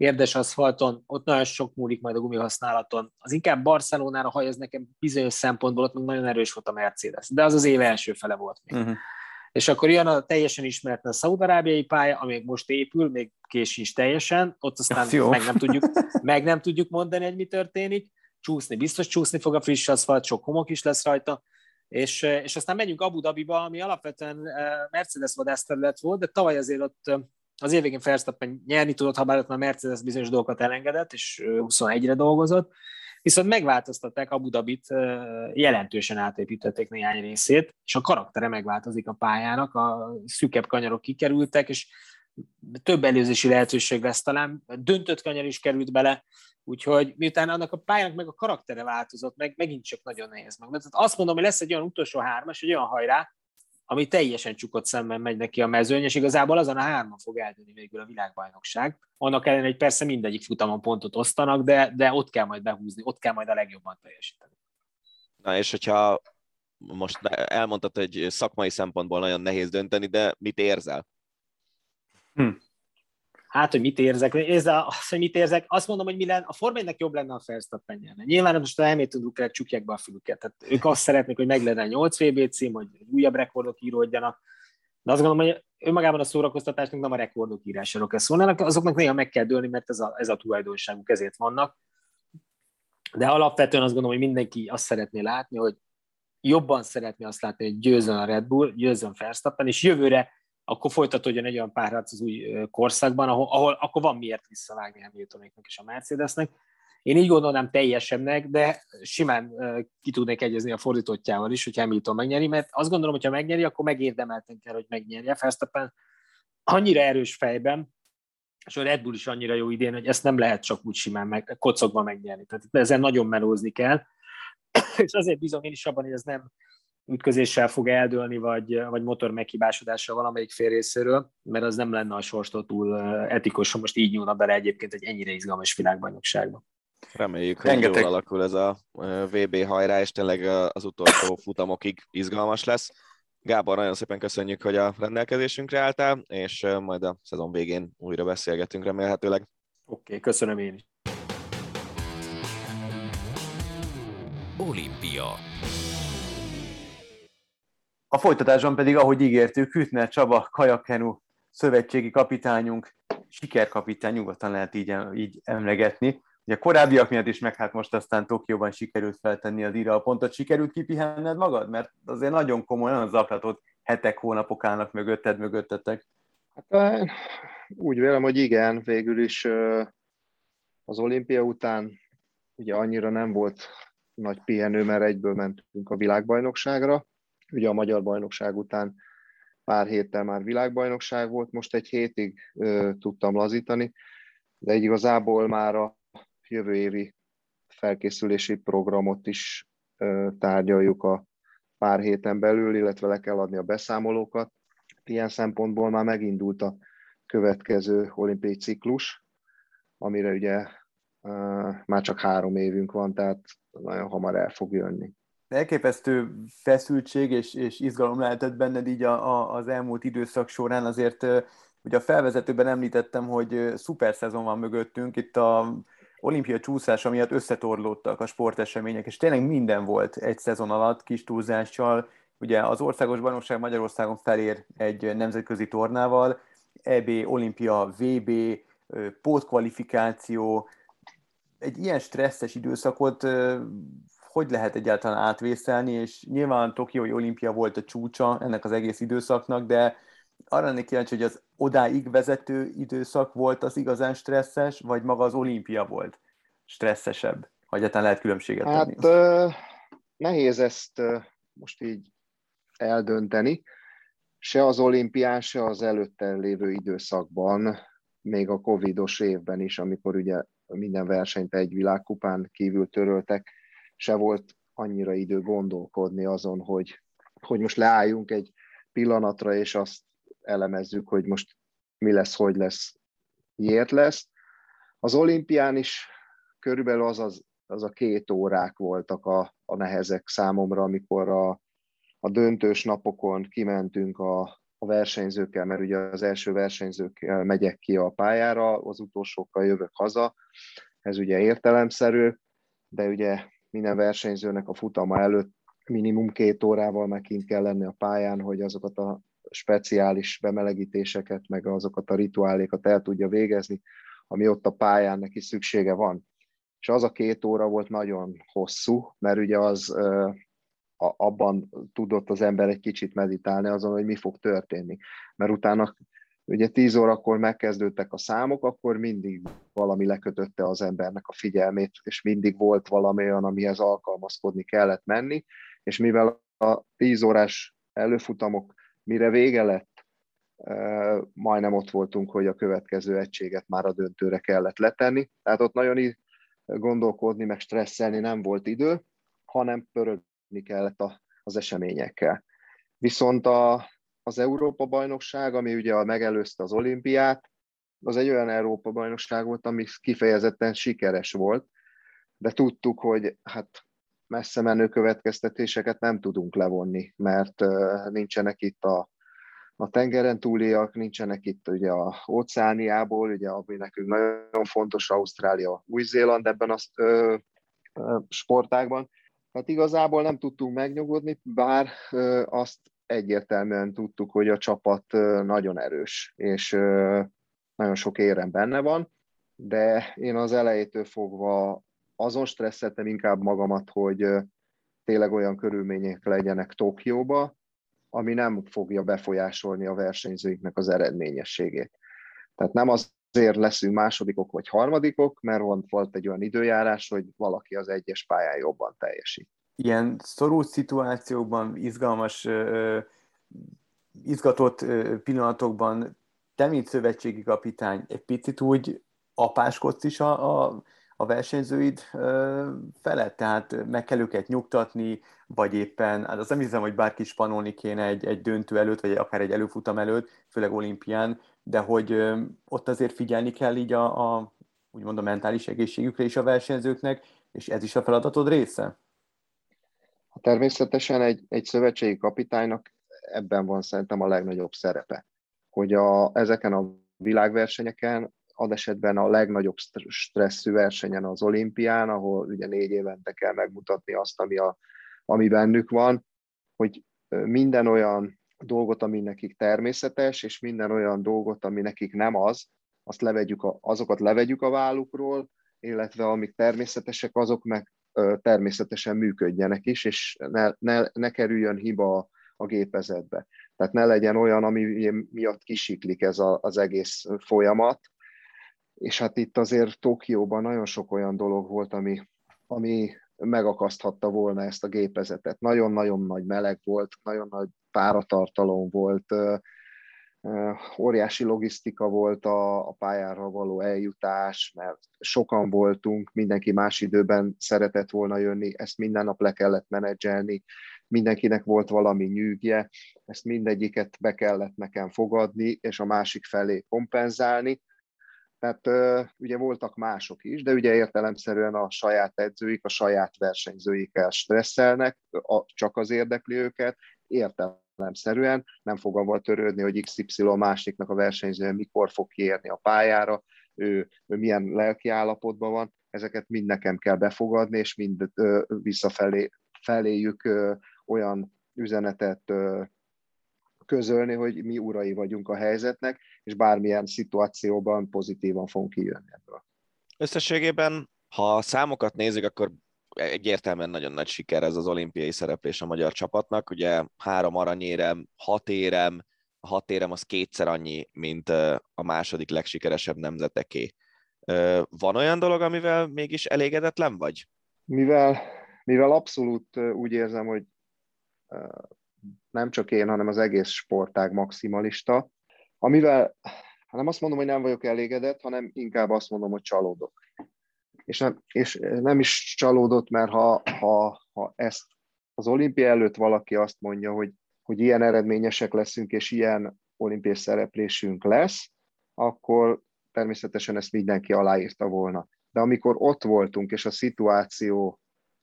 érdes aszfalton, ott nagyon sok múlik majd a gumihasználaton. Az inkább Barcelonára hajaz nekem bizonyos szempontból, ott még nagyon erős volt a Mercedes, de az az év első fele volt még. Uh-huh. És akkor jön a teljesen ismeretlen szaudarábiai pálya, ami most épül, még kés is teljesen, ott aztán meg nem, tudjuk, meg nem tudjuk mondani, hogy mi történik. Csúszni, biztos csúszni fog a friss aszfalt, sok homok is lesz rajta, és, és aztán megyünk Abu Dhabiba, ami alapvetően eh, Mercedes vadászterület volt, de tavaly azért ott eh, az év végén Verstappen nyerni tudott, ha bár ott Mercedes bizonyos dolgokat elengedett, és 21-re dolgozott, viszont megváltoztatták Abu Dhabit, jelentősen átépítették néhány részét, és a karaktere megváltozik a pályának, a szűkebb kanyarok kikerültek, és több előzési lehetőség lesz talán, döntött kanyar is került bele, úgyhogy miután annak a pályának meg a karaktere változott, meg megint csak nagyon nehéz meg. Tehát azt mondom, hogy lesz egy olyan utolsó hármas, egy olyan hajrá, ami teljesen csukott szemben megy neki a mezőny, és igazából azon a hárman fog eldőni végül a világbajnokság. Annak ellenére, hogy persze mindegyik futamon pontot osztanak, de, de ott kell majd behúzni, ott kell majd a legjobban teljesíteni. Na és hogyha most elmondtad, hogy szakmai szempontból nagyon nehéz dönteni, de mit érzel? Hm hát, hogy mit érzek, ez az, hogy mit érzek, azt mondom, hogy mi lenne, a Forma jobb lenne a Verstappen nyerne. Nyilván most a Hamilton Druckerek csukják be a fülüket, tehát ők azt szeretnék, hogy meg legyen 8 VB cím, hogy újabb rekordok íródjanak, de azt gondolom, hogy önmagában a szórakoztatásnak nem a rekordok írásáról kell szólni, azoknak néha meg kell dőlni, mert ez a, ez a tulajdonságuk, ezért vannak. De alapvetően azt gondolom, hogy mindenki azt szeretné látni, hogy jobban szeretné azt látni, hogy győzön a Red Bull, győzön Verstappen, és jövőre akkor folytatódjon egy olyan párharc az új korszakban, ahol, ahol akkor van miért visszavágni Hamiltonéknak és a Mercedesnek. Én így gondolnám teljesebbnek, de simán ki tudnék egyezni a fordítottjával is, hogy Hamilton megnyeri, mert azt gondolom, hogy ha megnyeri, akkor megérdemelten kell, hogy megnyerje. Verstappen annyira erős fejben, és a Red Bull is annyira jó idén, hogy ezt nem lehet csak úgy simán meg, kocogva megnyerni. Tehát ezen nagyon melózni kell, [CLEARS THROAT] és azért bízom én is abban, hogy ez nem ütközéssel fog eldőlni, vagy, vagy motor meghibásodással valamelyik fél részéről, mert az nem lenne a sorstól túl etikus, ha most így nyúlna bele egyébként egy ennyire izgalmas világbajnokságba. Reméljük, hogy Rengeteg. jól alakul ez a VB hajrá, és tényleg az utolsó [COUGHS] futamokig izgalmas lesz. Gábor, nagyon szépen köszönjük, hogy a rendelkezésünkre álltál, és majd a szezon végén újra beszélgetünk remélhetőleg. Oké, okay, köszönöm én is. Olimpia. A folytatásban pedig, ahogy ígértük, Hütner Csaba, kajakenu szövetségi kapitányunk, sikerkapitány, nyugodtan lehet így, így emlegetni. Ugye korábbiak miatt is, meg hát most aztán Tokióban sikerült feltenni az írra a pontot. Sikerült kipihenned magad? Mert azért nagyon komoly, nagyon zaklatott hetek, hónapok állnak mögötted, mögöttetek. Hát, úgy vélem, hogy igen, végül is az olimpia után ugye annyira nem volt nagy pihenő, mert egyből mentünk a világbajnokságra. Ugye a magyar bajnokság után pár héttel már világbajnokság volt, most egy hétig ö, tudtam lazítani, de igazából már a jövő évi felkészülési programot is ö, tárgyaljuk a pár héten belül, illetve le kell adni a beszámolókat. Ilyen szempontból már megindult a következő olimpiai ciklus, amire ugye uh, már csak három évünk van, tehát nagyon hamar el fog jönni. Elképesztő feszültség és, és izgalom lehetett benned így a, a, az elmúlt időszak során, azért ugye a felvezetőben említettem, hogy szuper szezon van mögöttünk, itt a olimpia csúszása miatt összetorlódtak a sportesemények, és tényleg minden volt egy szezon alatt, kis túlzással. Ugye az országos bajnokság Magyarországon felér egy nemzetközi tornával, EB, olimpia, VB, pótkvalifikáció, egy ilyen stresszes időszakot hogy lehet egyáltalán átvészelni, és nyilván Tokiói olimpia volt a csúcsa ennek az egész időszaknak, de arra lennék kíváncsi, hogy az odáig vezető időszak volt az igazán stresszes, vagy maga az olimpia volt stresszesebb? Ha egyáltalán lehet különbséget hát, tenni. Hát nehéz ezt most így eldönteni. Se az olimpián, se az előtte lévő időszakban, még a covidos évben is, amikor ugye minden versenyt egy világkupán kívül töröltek, se volt annyira idő gondolkodni azon, hogy, hogy most leálljunk egy pillanatra, és azt elemezzük, hogy most mi lesz, hogy lesz, miért lesz. Az olimpián is körülbelül az, az, az a két órák voltak a, a nehezek számomra, amikor a, a döntős napokon kimentünk a, a versenyzőkkel, mert ugye az első versenyzőkkel megyek ki a pályára, az utolsókkal jövök haza, ez ugye értelemszerű, de ugye minden versenyzőnek a futama előtt minimum két órával megint kell lenni a pályán, hogy azokat a speciális bemelegítéseket, meg azokat a rituálékat el tudja végezni, ami ott a pályán neki szüksége van. És az a két óra volt nagyon hosszú, mert ugye az abban tudott az ember egy kicsit meditálni azon, hogy mi fog történni. Mert utána ugye 10 órakor megkezdődtek a számok, akkor mindig valami lekötötte az embernek a figyelmét, és mindig volt valami olyan, amihez alkalmazkodni kellett menni, és mivel a 10 órás előfutamok mire vége lett, majdnem ott voltunk, hogy a következő egységet már a döntőre kellett letenni. Tehát ott nagyon gondolkodni, meg stresszelni nem volt idő, hanem pörögni kellett az eseményekkel. Viszont a, az Európa-bajnokság, ami ugye megelőzte az olimpiát, az egy olyan Európa-bajnokság volt, ami kifejezetten sikeres volt, de tudtuk, hogy hát messze menő következtetéseket nem tudunk levonni, mert nincsenek itt a, a tengeren túliak, nincsenek itt ugye a óceániából, ugye ami nekünk nagyon fontos, Ausztrália, Új-Zéland ebben a ö, ö, sportágban. Tehát igazából nem tudtunk megnyugodni, bár ö, azt egyértelműen tudtuk, hogy a csapat nagyon erős, és nagyon sok érem benne van, de én az elejétől fogva azon stresszeltem inkább magamat, hogy tényleg olyan körülmények legyenek Tokióba, ami nem fogja befolyásolni a versenyzőinknek az eredményességét. Tehát nem azért leszünk másodikok vagy harmadikok, mert volt egy olyan időjárás, hogy valaki az egyes pályán jobban teljesít ilyen szorult szituációkban, izgalmas, izgatott pillanatokban te, mint szövetségi kapitány, egy picit úgy apáskodsz is a, a, a versenyzőid felett, tehát meg kell őket nyugtatni, vagy éppen, hát azt nem hiszem, hogy bárki spanolni kéne egy, egy döntő előtt, vagy akár egy előfutam előtt, főleg olimpián, de hogy ott azért figyelni kell így a, a úgymond a mentális egészségükre is a versenyzőknek, és ez is a feladatod része? Természetesen egy, egy szövetségi kapitánynak ebben van szerintem a legnagyobb szerepe, hogy a, ezeken a világversenyeken ad esetben a legnagyobb stresszű versenyen az olimpián, ahol ugye négy évente kell megmutatni azt, ami, a, ami bennük van, hogy minden olyan dolgot, ami nekik természetes, és minden olyan dolgot, ami nekik nem az, azt levegyük a, azokat levegyük a vállukról, illetve amik természetesek, azok meg természetesen működjenek is, és ne, ne, ne kerüljön hiba a gépezetbe. Tehát ne legyen olyan, ami miatt kisiklik ez a, az egész folyamat. És hát itt azért Tokióban nagyon sok olyan dolog volt, ami, ami megakaszthatta volna ezt a gépezetet. Nagyon-nagyon nagy meleg volt, nagyon nagy páratartalom volt, óriási logisztika volt a, a pályára való eljutás, mert sokan voltunk, mindenki más időben szeretett volna jönni, ezt minden nap le kellett menedzselni, mindenkinek volt valami nyűgje, ezt mindegyiket be kellett nekem fogadni, és a másik felé kompenzálni. Tehát ugye voltak mások is, de ugye értelemszerűen a saját edzőik, a saját versenyzőikkel stresszelnek, csak az érdekli őket, értelemszerűen nem fog avval törődni, hogy XY másiknak a versenyzője mikor fog kiérni a pályára, ő, ő milyen lelki állapotban van, ezeket mind nekem kell befogadni, és mind ö, visszafelé feléjük ö, olyan üzenetet ö, közölni, hogy mi urai vagyunk a helyzetnek, és bármilyen szituációban pozitívan fogunk kijönni ebből. Összességében, ha a számokat nézzük, akkor egyértelműen nagyon nagy siker ez az olimpiai szereplés a magyar csapatnak. Ugye három aranyérem, hat érem, a hat érem az kétszer annyi, mint a második legsikeresebb nemzeteké. Van olyan dolog, amivel mégis elégedetlen vagy? Mivel, mivel abszolút úgy érzem, hogy nem csak én, hanem az egész sportág maximalista, amivel nem azt mondom, hogy nem vagyok elégedett, hanem inkább azt mondom, hogy csalódok és nem, és nem is csalódott, mert ha, ha, ha ezt az olimpia előtt valaki azt mondja, hogy, hogy ilyen eredményesek leszünk, és ilyen olimpiai szereplésünk lesz, akkor természetesen ezt mindenki aláírta volna. De amikor ott voltunk, és a szituáció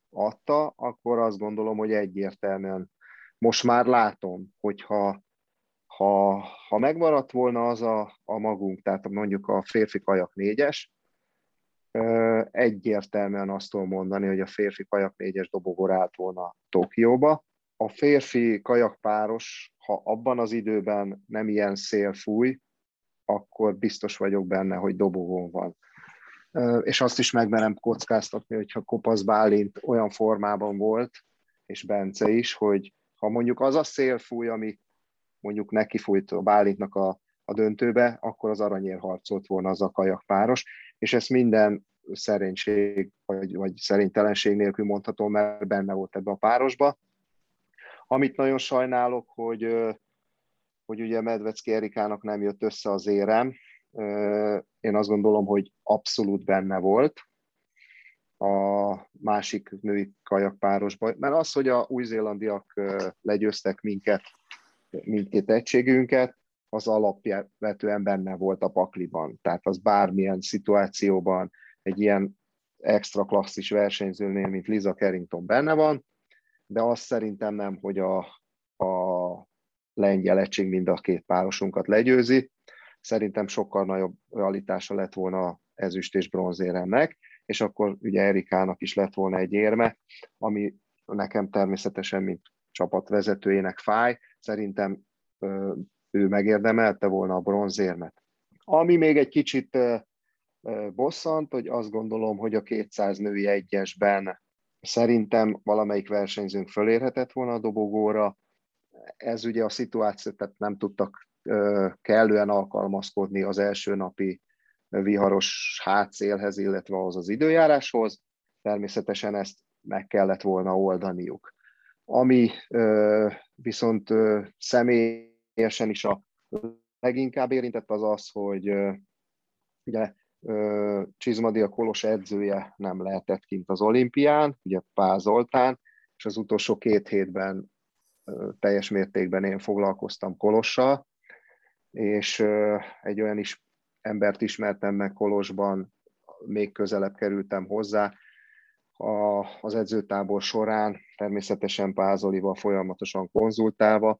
adta, akkor azt gondolom, hogy egyértelműen most már látom, hogyha ha, ha megmaradt volna az a, a magunk, tehát mondjuk a férfi kajak négyes, egyértelműen azt tudom mondani, hogy a férfi kajak négyes dobogó állt volna Tokióba. A férfi kajakpáros, ha abban az időben nem ilyen szél fúj, akkor biztos vagyok benne, hogy dobogón van. És azt is megmerem kockáztatni, hogyha Kopasz Bálint olyan formában volt, és Bence is, hogy ha mondjuk az a szél fúj, ami mondjuk neki fújt a Bálintnak a, a döntőbe, akkor az aranyér harcolt volna az a kajakpáros és ezt minden szerénység vagy, vagy szerénytelenség nélkül mondhatom, mert benne volt ebbe a párosba. Amit nagyon sajnálok, hogy, hogy ugye Medvecki Erikának nem jött össze az érem. Én azt gondolom, hogy abszolút benne volt a másik női kajakpárosban. Mert az, hogy a új-zélandiak legyőztek minket, mindkét egységünket, az alapvetően benne volt a pakliban. Tehát az bármilyen szituációban egy ilyen extra klasszis versenyzőnél, mint Liza Carrington benne van, de azt szerintem nem, hogy a, a lengyel egység mind a két párosunkat legyőzi. Szerintem sokkal nagyobb realitása lett volna ezüst és bronzéremnek, és akkor ugye Erikának is lett volna egy érme, ami nekem természetesen, mint csapatvezetőjének fáj. Szerintem ő megérdemelte volna a bronzérmet. Ami még egy kicsit bosszant, hogy azt gondolom, hogy a 200 női egyesben szerintem valamelyik versenyzőnk fölérhetett volna a dobogóra. Ez ugye a szituáció, tehát nem tudtak kellően alkalmazkodni az első napi viharos hátszélhez, illetve ahhoz az időjáráshoz. Természetesen ezt meg kellett volna oldaniuk. Ami viszont személy személyesen is a leginkább érintett az az, hogy ugye Csizmadi a Kolos edzője nem lehetett kint az olimpián, ugye Pázoltán, és az utolsó két hétben teljes mértékben én foglalkoztam Kolossal, és egy olyan is embert ismertem meg Kolosban, még közelebb kerültem hozzá a, az edzőtábor során, természetesen Pázolival folyamatosan konzultálva,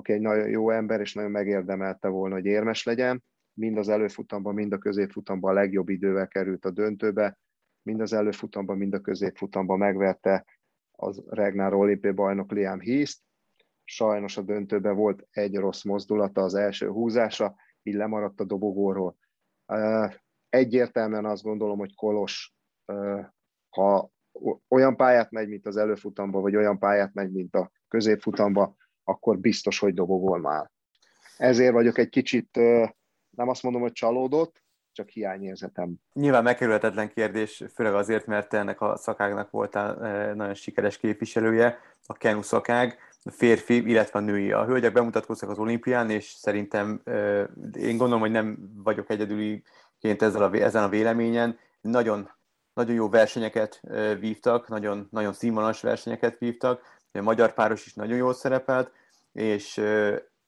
aki egy nagyon jó ember, és nagyon megérdemelte volna, hogy érmes legyen. mind az előfutamban, mind a középfutamban a legjobb idővel került a döntőbe, mind az előfutamban, mind a középfutamban megverte az Regnár olimpiai bajnok Liam Heath. Sajnos a döntőben volt egy rossz mozdulata az első húzása, így lemaradt a dobogóról. Egyértelműen azt gondolom, hogy Kolos, ha olyan pályát megy, mint az előfutamba, vagy olyan pályát megy, mint a középfutamba, akkor biztos, hogy dobogol már. Ezért vagyok egy kicsit, nem azt mondom, hogy csalódott, csak hiányérzetem. Nyilván megkerülhetetlen kérdés, főleg azért, mert ennek a szakágnak voltál nagyon sikeres képviselője, a kenu szakág, a férfi, illetve a női. A hölgyek bemutatkoztak az olimpián, és szerintem én gondolom, hogy nem vagyok egyedüliként ezzel a, ezen a véleményen. Nagyon, nagyon jó versenyeket vívtak, nagyon, nagyon színvonalas versenyeket vívtak, a magyar páros is nagyon jól szerepelt, és,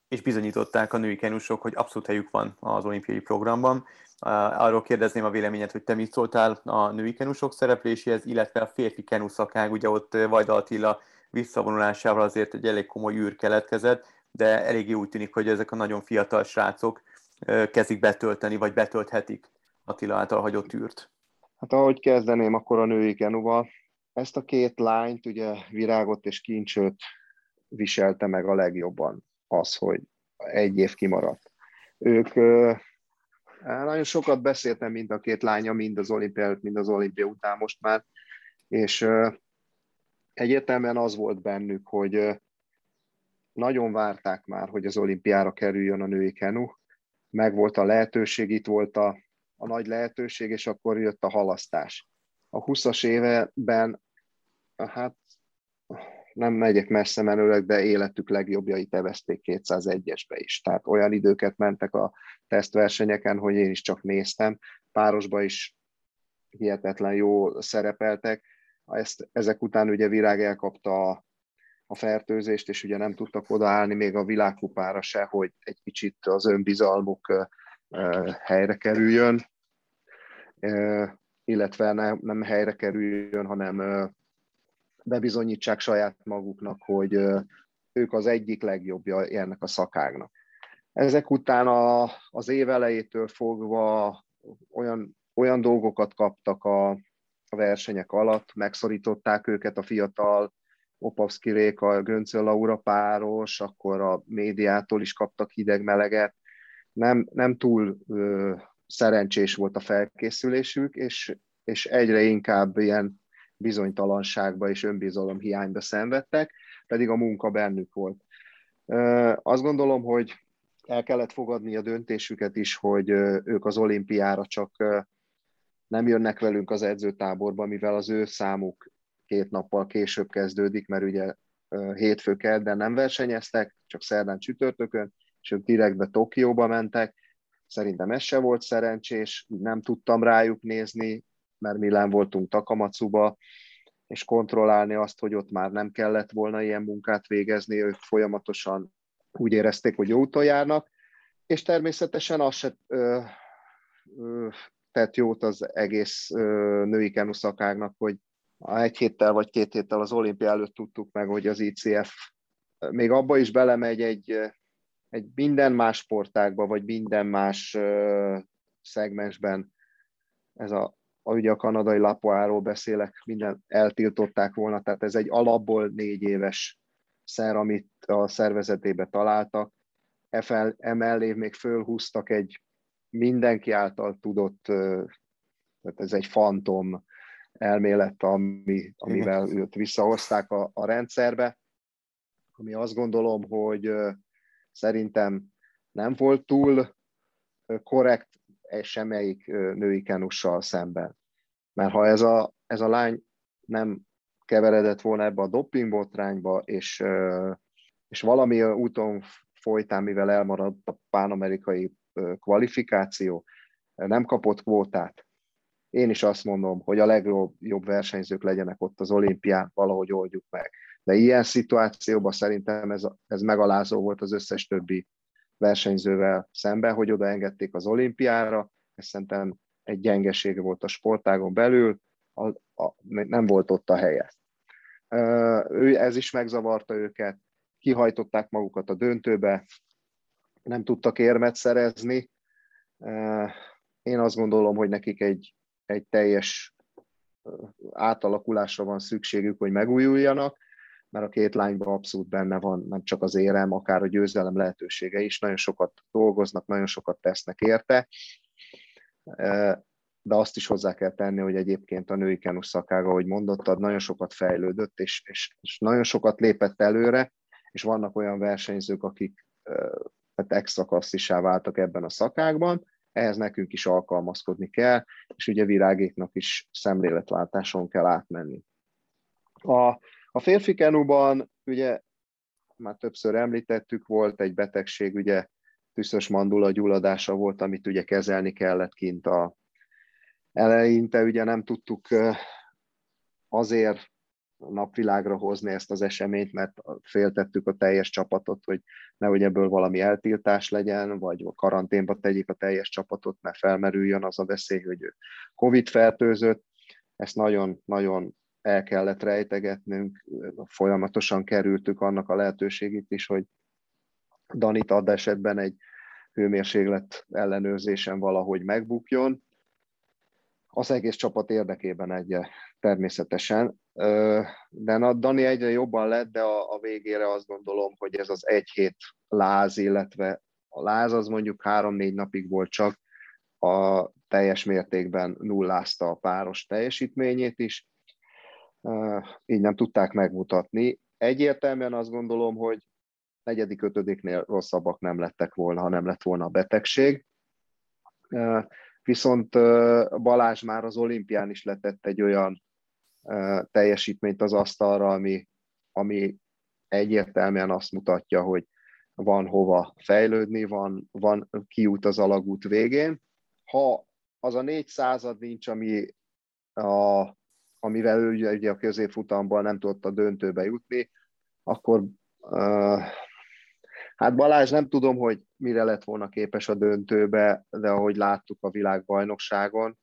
és bizonyították a női kenusok, hogy abszolút helyük van az olimpiai programban. Arról kérdezném a véleményet, hogy te mit szóltál a női kenusok szerepléséhez, illetve a férfi kenuszakág, ugye ott Vajda Attila visszavonulásával azért egy elég komoly űr keletkezett, de eléggé úgy tűnik, hogy ezek a nagyon fiatal srácok kezdik betölteni, vagy betölthetik Attila által hagyott űrt. Hát ahogy kezdeném, akkor a női kenuval. Ezt a két lányt, ugye virágot és kincsőt viselte meg a legjobban az, hogy egy év kimaradt. Ők nagyon sokat beszéltem mind a két lánya, mind az olimpia mind az olimpia után most már, és egyértelműen az volt bennük, hogy nagyon várták már, hogy az olimpiára kerüljön a női kenu, meg volt a lehetőség, itt volt a, a nagy lehetőség, és akkor jött a halasztás. A 20-as éveben, hát nem megyek messze menőleg, de életük legjobbjait evezték 201-esbe is. Tehát olyan időket mentek a tesztversenyeken, hogy én is csak néztem. Párosba is hihetetlen jó szerepeltek. Ezt, ezek után ugye Virág elkapta a, a fertőzést, és ugye nem tudtak odaállni még a világkupára se, hogy egy kicsit az önbizalmuk helyre kerüljön, illetve nem, nem helyre kerüljön, hanem bebizonyítsák saját maguknak, hogy ők az egyik legjobbja ennek a szakágnak. Ezek után a, az év elejétől fogva olyan, olyan dolgokat kaptak a, a versenyek alatt, megszorították őket a fiatal Opavszki a Göncöl Laura páros, akkor a médiától is kaptak hideg-meleget. Nem, nem túl szerencsés volt a felkészülésük, és, és egyre inkább ilyen bizonytalanságba és önbizalom hiányba szenvedtek, pedig a munka bennük volt. Azt gondolom, hogy el kellett fogadni a döntésüket is, hogy ők az olimpiára csak nem jönnek velünk az edzőtáborba, mivel az ő számuk két nappal később kezdődik, mert ugye hétfő de nem versenyeztek, csak szerdán csütörtökön, és ők direktbe Tokióba mentek. Szerintem ez se volt szerencsés, nem tudtam rájuk nézni, mert Milán voltunk Takamacuba, és kontrollálni azt, hogy ott már nem kellett volna ilyen munkát végezni, ők folyamatosan úgy érezték, hogy jó úton járnak, és természetesen az se ö, ö, tett jót az egész ö, női kenuszakágnak, hogy egy héttel vagy két héttel az olimpia előtt tudtuk meg, hogy az ICF még abba is belemegy egy, egy minden más sportágba, vagy minden más ö, szegmensben ez a ugye a kanadai lapoáról beszélek, minden eltiltották volna, tehát ez egy alapból négy éves szer, amit a szervezetébe találtak. Emellé még fölhúztak egy mindenki által tudott, tehát ez egy fantom elmélet, ami, amivel őt visszahozták a, a rendszerbe, ami azt gondolom, hogy szerintem nem volt túl korrekt semmelyik női kenussal szemben. Mert ha ez a, ez a lány nem keveredett volna ebbe a dopingbotrányba, és, és valami úton folytán, mivel elmaradt a pánamerikai kvalifikáció, nem kapott kvótát. Én is azt mondom, hogy a legjobb jobb versenyzők legyenek ott az olimpián, valahogy oldjuk meg. De ilyen szituációban szerintem ez, ez megalázó volt az összes többi versenyzővel szemben, hogy oda engedték az olimpiára, ez szerintem egy gyengesége volt a sportágon belül, a, a, nem volt ott a helye. Ő, ez is megzavarta őket, kihajtották magukat a döntőbe, nem tudtak érmet szerezni, Én azt gondolom, hogy nekik egy, egy teljes átalakulásra van szükségük, hogy megújuljanak, mert a két lányban abszolút benne van nem csak az érem, akár a győzelem lehetősége is, nagyon sokat dolgoznak, nagyon sokat tesznek érte, de azt is hozzá kell tenni, hogy egyébként a női kenus szakága, ahogy mondottad, nagyon sokat fejlődött, és, és, és nagyon sokat lépett előre, és vannak olyan versenyzők, akik hát extra klasszissá váltak ebben a szakákban, ehhez nekünk is alkalmazkodni kell, és ugye virágéknak is szemléletváltáson kell átmenni. A, a férfi kenuban ugye már többször említettük, volt egy betegség, ugye tüszös mandula gyulladása volt, amit ugye kezelni kellett kint a eleinte, ugye nem tudtuk azért napvilágra hozni ezt az eseményt, mert féltettük a teljes csapatot, hogy nehogy ebből valami eltiltás legyen, vagy a karanténba tegyék a teljes csapatot, mert felmerüljön az a veszély, hogy Covid fertőzött. Ezt nagyon-nagyon el kellett rejtegetnünk, folyamatosan kerültük annak a lehetőségét is, hogy Danit ad esetben egy hőmérséklet ellenőrzésen valahogy megbukjon. Az egész csapat érdekében egy természetesen. De a Dani egyre jobban lett, de a, a végére azt gondolom, hogy ez az egy hét láz, illetve a láz az mondjuk három-négy napig volt csak, a teljes mértékben nullázta a páros teljesítményét is, így nem tudták megmutatni. Egyértelműen azt gondolom, hogy negyedik, ötödiknél rosszabbak nem lettek volna, ha nem lett volna a betegség. Viszont Balázs már az olimpián is letett egy olyan teljesítményt az asztalra, ami, ami egyértelműen azt mutatja, hogy van hova fejlődni, van, van kiút az alagút végén. Ha az a négy század nincs, ami a, amivel ő ugye, ugye a középfutamban nem tudott a döntőbe jutni, akkor uh, hát Balázs nem tudom, hogy mire lett volna képes a döntőbe, de ahogy láttuk a világbajnokságon,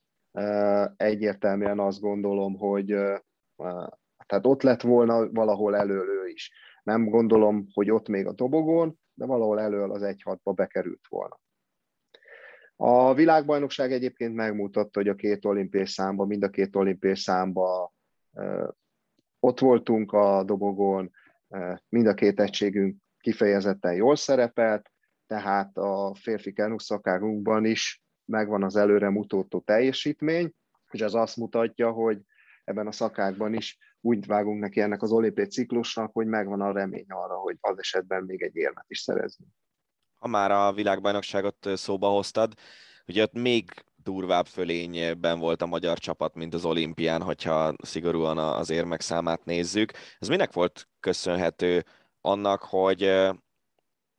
egyértelműen azt gondolom, hogy tehát ott lett volna valahol elől ő is. Nem gondolom, hogy ott még a dobogón, de valahol elől az 1-6-ba bekerült volna. A világbajnokság egyébként megmutatta, hogy a két olimpiai számba, mind a két olimpiai számba ott voltunk a dobogón, mind a két egységünk kifejezetten jól szerepelt, tehát a férfi kenukszakágunkban is megvan az előre mutató teljesítmény, és ez azt mutatja, hogy ebben a szakákban is úgy vágunk neki ennek az olimpiai ciklusnak, hogy megvan a remény arra, hogy az esetben még egy érmet is szerezünk. Ha már a világbajnokságot szóba hoztad, ugye ott még durvább fölényben volt a magyar csapat, mint az olimpián, hogyha szigorúan az érmek számát nézzük. Ez minek volt köszönhető annak, hogy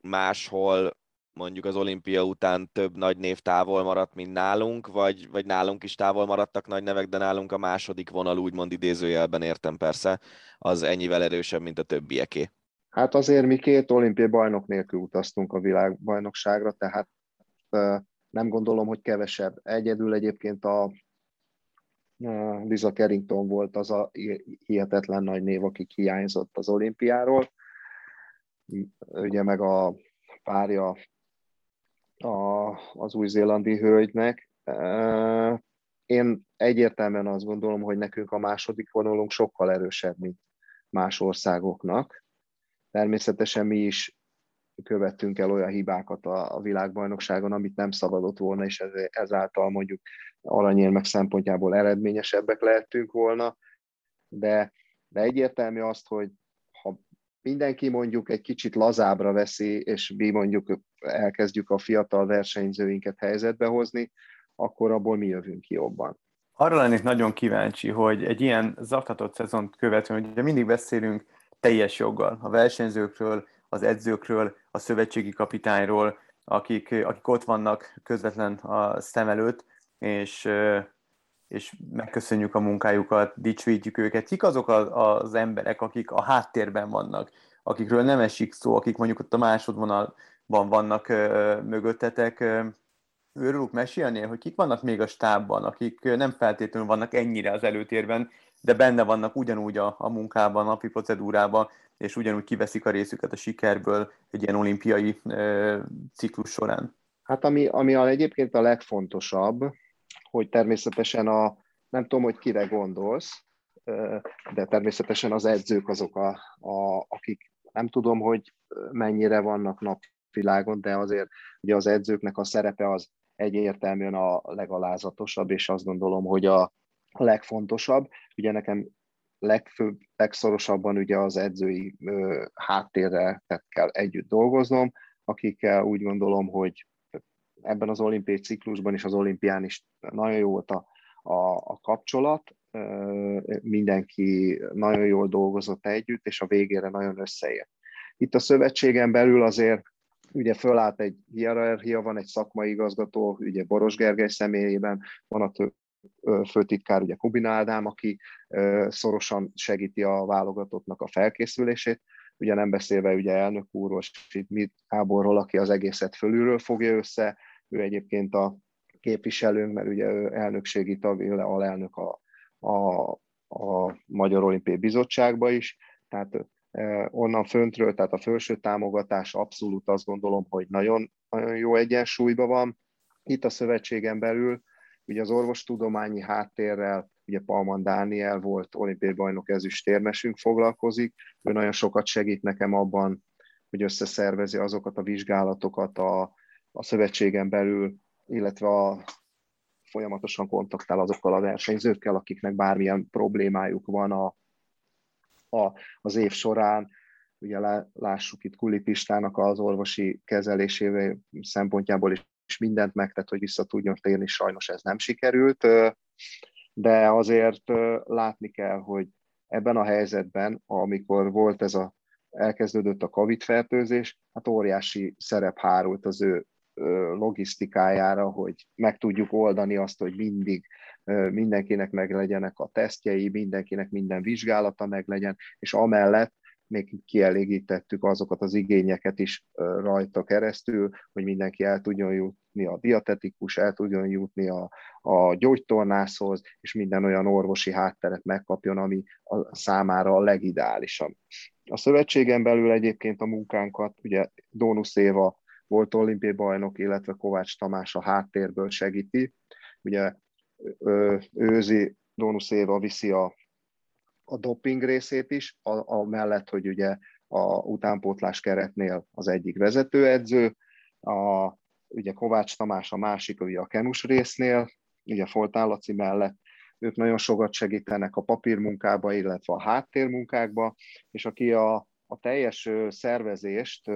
máshol mondjuk az olimpia után több nagy név távol maradt, mint nálunk, vagy, vagy nálunk is távol maradtak nagy nevek, de nálunk a második vonal úgymond idézőjelben értem persze, az ennyivel erősebb, mint a többieké. Hát azért mi két olimpiai bajnok nélkül utaztunk a világbajnokságra, tehát nem gondolom, hogy kevesebb. Egyedül egyébként a Liza Carrington volt az a hihetetlen nagy név, aki hiányzott az olimpiáról. Ugye meg a párja a, az új-zélandi hölgynek. Én egyértelműen azt gondolom, hogy nekünk a második vonalunk sokkal erősebb, mint más országoknak. Természetesen mi is követtünk el olyan hibákat a, a világbajnokságon, amit nem szabadott volna, és ez, ezáltal mondjuk aranyérmek szempontjából eredményesebbek lehetünk volna, de, de egyértelmű azt, hogy ha mindenki mondjuk egy kicsit lazábra veszi, és mi mondjuk elkezdjük a fiatal versenyzőinket helyzetbe hozni, akkor abból mi jövünk ki jobban. Arra lennék nagyon kíváncsi, hogy egy ilyen zaktatott szezont követően, ugye mindig beszélünk teljes joggal a versenyzőkről, az edzőkről, a szövetségi kapitányról, akik, akik ott vannak közvetlen a szem előtt, és, és megköszönjük a munkájukat, dicsőítjük őket. Kik azok az emberek, akik a háttérben vannak, akikről nem esik szó, akik mondjuk ott a másodvonalban vannak mögöttetek, őrülük mesélnél, hogy kik vannak még a stábban, akik nem feltétlenül vannak ennyire az előtérben, de benne vannak ugyanúgy a, a munkában, a napi procedúrában, és ugyanúgy kiveszik a részüket a sikerből egy ilyen olimpiai e, ciklus során. Hát ami, ami a, egyébként a legfontosabb, hogy természetesen a, nem tudom, hogy kire gondolsz, de természetesen az edzők azok, a, a, akik nem tudom, hogy mennyire vannak napvilágon, de azért ugye az edzőknek a szerepe az egyértelműen a legalázatosabb, és azt gondolom, hogy a, legfontosabb. Ugye nekem legfőbb, legszorosabban ugye az edzői ö, háttérrel kell együtt dolgoznom, akikkel úgy gondolom, hogy ebben az olimpiai ciklusban és az olimpián is nagyon jó volt a, a, a kapcsolat, mindenki nagyon jól dolgozott együtt, és a végére nagyon összeért. Itt a szövetségen belül azért ugye fölállt egy hierarchia, van egy szakmai igazgató, ugye Boros Gergely személyében, van a főtitkár, ugye Kubina Ádám, aki szorosan segíti a válogatottnak a felkészülését, ugye nem beszélve ugye elnök úrról, mit Gáborról, aki az egészet fölülről fogja össze, ő egyébként a képviselőnk, mert ugye ő elnökségi tag, illetve alelnök a, a, a Magyar Olimpiai Bizottságba is, tehát onnan föntről, tehát a felső támogatás abszolút azt gondolom, hogy nagyon, nagyon jó egyensúlyban van. Itt a szövetségen belül ugye az orvostudományi háttérrel, ugye Palman Dániel volt olimpiai bajnok ezüstérmesünk foglalkozik, ő nagyon sokat segít nekem abban, hogy összeszervezi azokat a vizsgálatokat a, a szövetségen belül, illetve a, folyamatosan kontaktál azokkal a versenyzőkkel, akiknek bármilyen problémájuk van a, a, az év során. Ugye lássuk itt Kulipistának az orvosi kezelésével szempontjából is mindent megtett, hogy vissza tudjon térni, sajnos ez nem sikerült, de azért látni kell, hogy ebben a helyzetben, amikor volt ez a elkezdődött a Covid fertőzés, hát óriási szerep hárult az ő logisztikájára, hogy meg tudjuk oldani azt, hogy mindig mindenkinek meg legyenek a tesztjei, mindenkinek minden vizsgálata meg legyen, és amellett még kielégítettük azokat az igényeket is rajta keresztül, hogy mindenki el tudjon jutni a diatetikus, el tudjon jutni a, a gyógytornászhoz, és minden olyan orvosi hátteret megkapjon, ami a számára a legideálisabb. A szövetségen belül egyébként a munkánkat, ugye Dónusz Éva volt olimpiai bajnok, illetve Kovács Tamás a háttérből segíti. Ugye őzi Dónusz Éva viszi a, a doping részét is, a, a mellett, hogy ugye a utánpótlás keretnél az egyik vezetőedző, a, ugye Kovács Tamás a másik, ugye a kenus résznél, ugye Foltán Laci mellett, ők nagyon sokat segítenek a papírmunkába, illetve a háttérmunkákba, és aki a, a teljes szervezést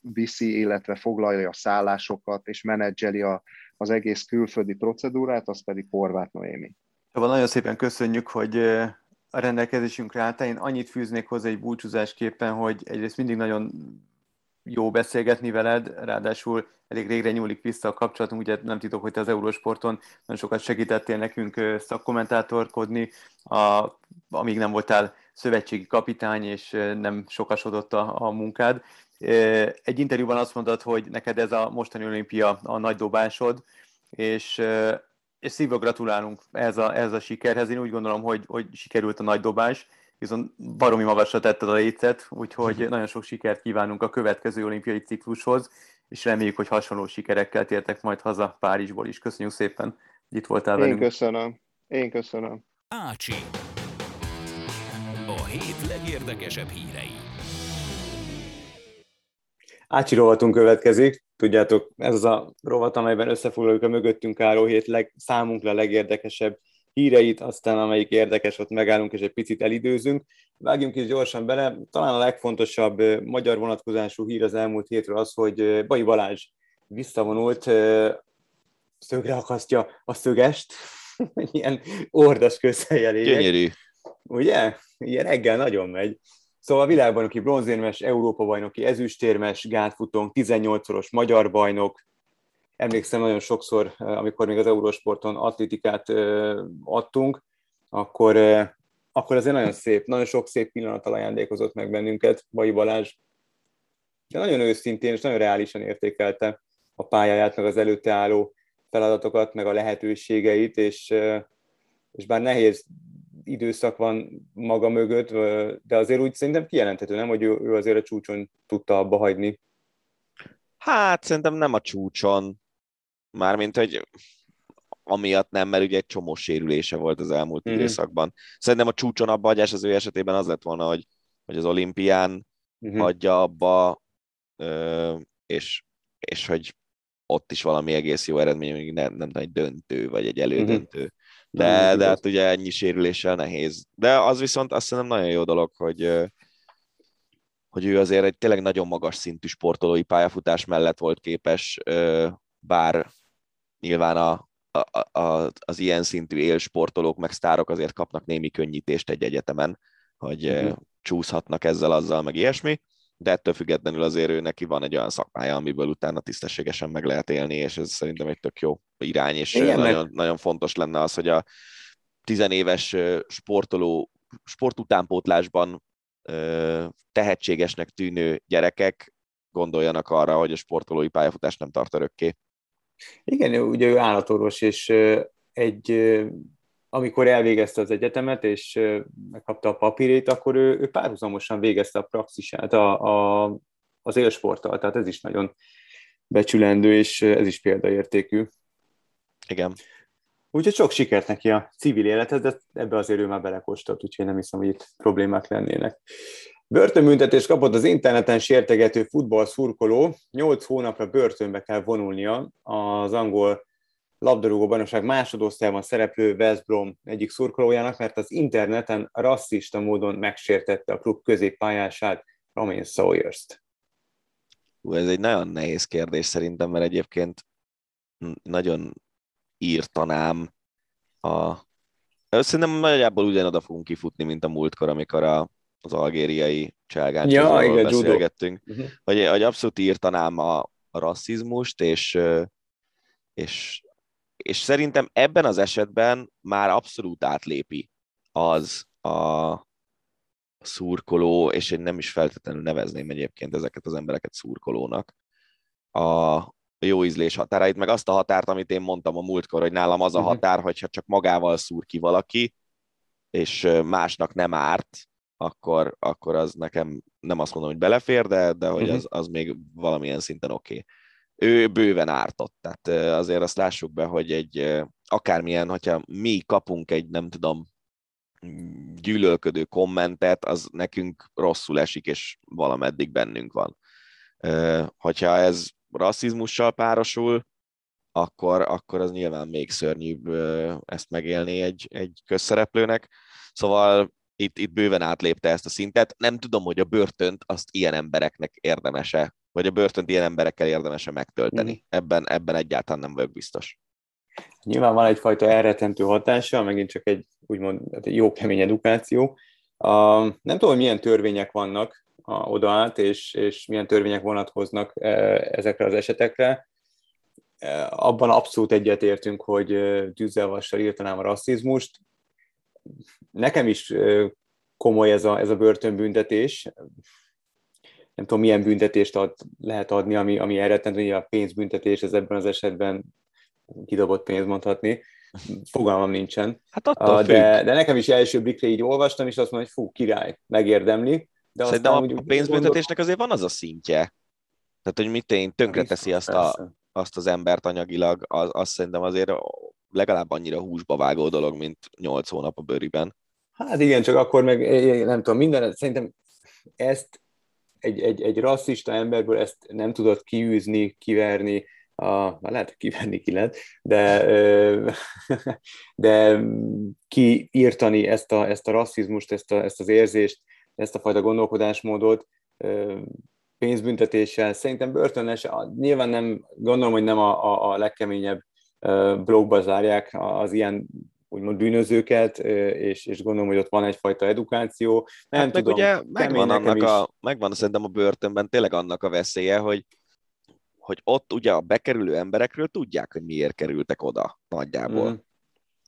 viszi, illetve foglalja a szállásokat, és menedzseli a, az egész külföldi procedúrát, az pedig Horváth Noémi. Szóval nagyon szépen köszönjük, hogy a rendelkezésünkre álltál. Én annyit fűznék hozzá egy búcsúzásképpen, hogy egyrészt mindig nagyon jó beszélgetni veled, ráadásul elég régre nyúlik vissza a kapcsolatunk, ugye nem titok, hogy te az Eurosporton nagyon sokat segítettél nekünk szakkommentátorkodni, a, amíg nem voltál szövetségi kapitány, és nem sokasodott a, a munkád. Egy interjúban azt mondtad, hogy neked ez a mostani olimpia a nagy dobásod, és, és szívva gratulálunk ez a, ez a sikerhez. Én úgy gondolom, hogy, hogy sikerült a nagy dobás, viszont baromi magasra tetted a lécet, úgyhogy [LAUGHS] nagyon sok sikert kívánunk a következő olimpiai ciklushoz, és reméljük, hogy hasonló sikerekkel tértek majd haza Párizsból is. Köszönjük szépen, hogy itt voltál velünk. Én köszönöm. Én köszönöm. Ácsi. A hét legérdekesebb hírei. Ácsi rovatunk következik. Tudjátok, ez az a rovat, amelyben összefoglaljuk a mögöttünk álló hét leg, számunkra legérdekesebb híreit, aztán amelyik érdekes, ott megállunk és egy picit elidőzünk. Vágjunk is gyorsan bele. Talán a legfontosabb magyar vonatkozású hír az elmúlt hétről az, hogy Bai Balázs visszavonult, szögre akasztja a szögest, [LAUGHS] ilyen ordas közhelye Gyönyörű. Ugye? Ilyen reggel nagyon megy. Szóval a világbajnoki bronzérmes, Európa-bajnoki ezüstérmes, gátfutónk, 18-szoros magyar bajnok, emlékszem nagyon sokszor, amikor még az Eurosporton atlétikát adtunk, akkor, akkor azért nagyon szép, nagyon sok szép pillanattal ajándékozott meg bennünket, Bai Balázs. De nagyon őszintén és nagyon reálisan értékelte a pályáját, meg az előtte álló feladatokat, meg a lehetőségeit, és, és bár nehéz időszak van maga mögött, de azért úgy szerintem kijelenthető, nem, hogy ő, ő azért a csúcson tudta abba hagyni Hát szerintem nem a csúcson, mármint, hogy amiatt nem, mert ugye egy csomó sérülése volt az elmúlt mm-hmm. időszakban. Szerintem a csúcson abba hagyás az ő esetében az lett volna, hogy, hogy az olimpián mm-hmm. hagyja abba, és, és hogy ott is valami egész jó eredmény, még nem, nem egy döntő, vagy egy elődöntő. Mm-hmm. De, de hát ugye ennyi sérüléssel nehéz. De az viszont azt hiszem nagyon jó dolog, hogy, hogy ő azért egy tényleg nagyon magas szintű sportolói pályafutás mellett volt képes, bár nyilván a, a, a, az ilyen szintű élsportolók meg sztárok azért kapnak némi könnyítést egy egyetemen, hogy uh-huh. csúszhatnak ezzel, azzal, meg ilyesmi, de ettől függetlenül azért ő neki van egy olyan szakmája, amiből utána tisztességesen meg lehet élni, és ez szerintem egy tök jó irány, és Igen, nagyon, meg... nagyon fontos lenne az, hogy a tizenéves sportoló sportutánpótlásban tehetségesnek tűnő gyerekek gondoljanak arra, hogy a sportolói pályafutás nem tart örökké. Igen, ugye ő állatorvos, és egy, amikor elvégezte az egyetemet, és megkapta a papírét, akkor ő, ő párhuzamosan végezte a praxisát a, a, az élsporttal, tehát ez is nagyon becsülendő, és ez is példaértékű. Igen. Úgyhogy sok sikert neki a civil élethez, de ebbe azért ő már belekóstolt, úgyhogy nem hiszem, hogy itt problémák lennének. Börtönbüntetés kapott az interneten sértegető futball szurkoló, 8 hónapra börtönbe kell vonulnia az angol labdarúgó bajnokság másodosztályban szereplő West Brom egyik szurkolójának, mert az interneten rasszista módon megsértette a klub középpályását, Romain Sawyers-t. Ez egy nagyon nehéz kérdés szerintem, mert egyébként nagyon írtanám a... Szerintem nagyjából ugyanoda fogunk kifutni, mint a múltkor, amikor a, az algériai cselgáncsozóról ja, beszélgettünk. Uh-huh. Hogy, hogy abszolút írtanám a, a rasszizmust, és, és, és szerintem ebben az esetben már abszolút átlépi az a szurkoló, és én nem is feltétlenül nevezném egyébként ezeket az embereket szurkolónak, a, jó ízlés határait, meg azt a határt, amit én mondtam a múltkor, hogy nálam az a mhm. határ, hogyha csak magával szúr ki valaki, és másnak nem árt, akkor, akkor az nekem nem azt mondom, hogy belefér, de, de hogy mhm. az, az még valamilyen szinten oké. Okay. Ő bőven ártott, tehát azért azt lássuk be, hogy egy akármilyen, hogyha mi kapunk egy, nem tudom, gyűlölködő kommentet, az nekünk rosszul esik, és valameddig bennünk van. Hogyha ez rasszizmussal párosul, akkor, akkor az nyilván még szörnyűbb ezt megélni egy, egy közszereplőnek. Szóval itt, itt bőven átlépte ezt a szintet. Nem tudom, hogy a börtönt azt ilyen embereknek érdemese, vagy a börtönt ilyen emberekkel érdemese megtölteni. Mm. Ebben, ebben egyáltalán nem vagyok biztos. Nyilván van egyfajta elretentő hatása, megint csak egy úgymond hát jó kemény edukáció. Uh, nem tudom, hogy milyen törvények vannak a, oda át, és, és milyen törvények vonatkoznak e, ezekre az esetekre. E, abban abszolút egyetértünk, hogy e, tűzzelvassal írtanám a rasszizmust. Nekem is komoly ez a, ez a börtönbüntetés. Nem tudom, milyen büntetést ad, lehet adni, ami, ami elrettentő, hogy a pénzbüntetés, ez ebben az esetben kidobott pénz mondhatni. Fogalmam nincsen. Hát attól de, de nekem is első blikre így olvastam, és azt mondom, hogy fú, király, megérdemli. De Szerintem a, a pénzbüntetésnek azért van az a szintje. Tehát, hogy mit én tönkreteszi azt, a, azt az embert anyagilag, az, azt szerintem azért legalább annyira húsba vágó dolog, mint 8 hónap a bőriben. Hát igen, csak akkor meg nem tudom, minden, szerintem ezt egy, egy, egy rasszista emberből ezt nem tudod kiűzni, kiverni, a, lehet, kivenni ki lehet, de, [LAUGHS] de kiírtani ezt a, ezt a rasszizmust, ezt, a, ezt az érzést, ezt a fajta gondolkodásmódot pénzbüntetéssel, szerintem börtönös, nyilván nem, gondolom, hogy nem a, a, a legkeményebb blogba zárják az ilyen úgymond bűnözőket, és, és gondolom, hogy ott van egyfajta edukáció. Nem hát meg tudom, ugye megvan, annak a, megvan szerintem a börtönben tényleg annak a veszélye, hogy hogy ott ugye a bekerülő emberekről tudják, hogy miért kerültek oda nagyjából. Mm.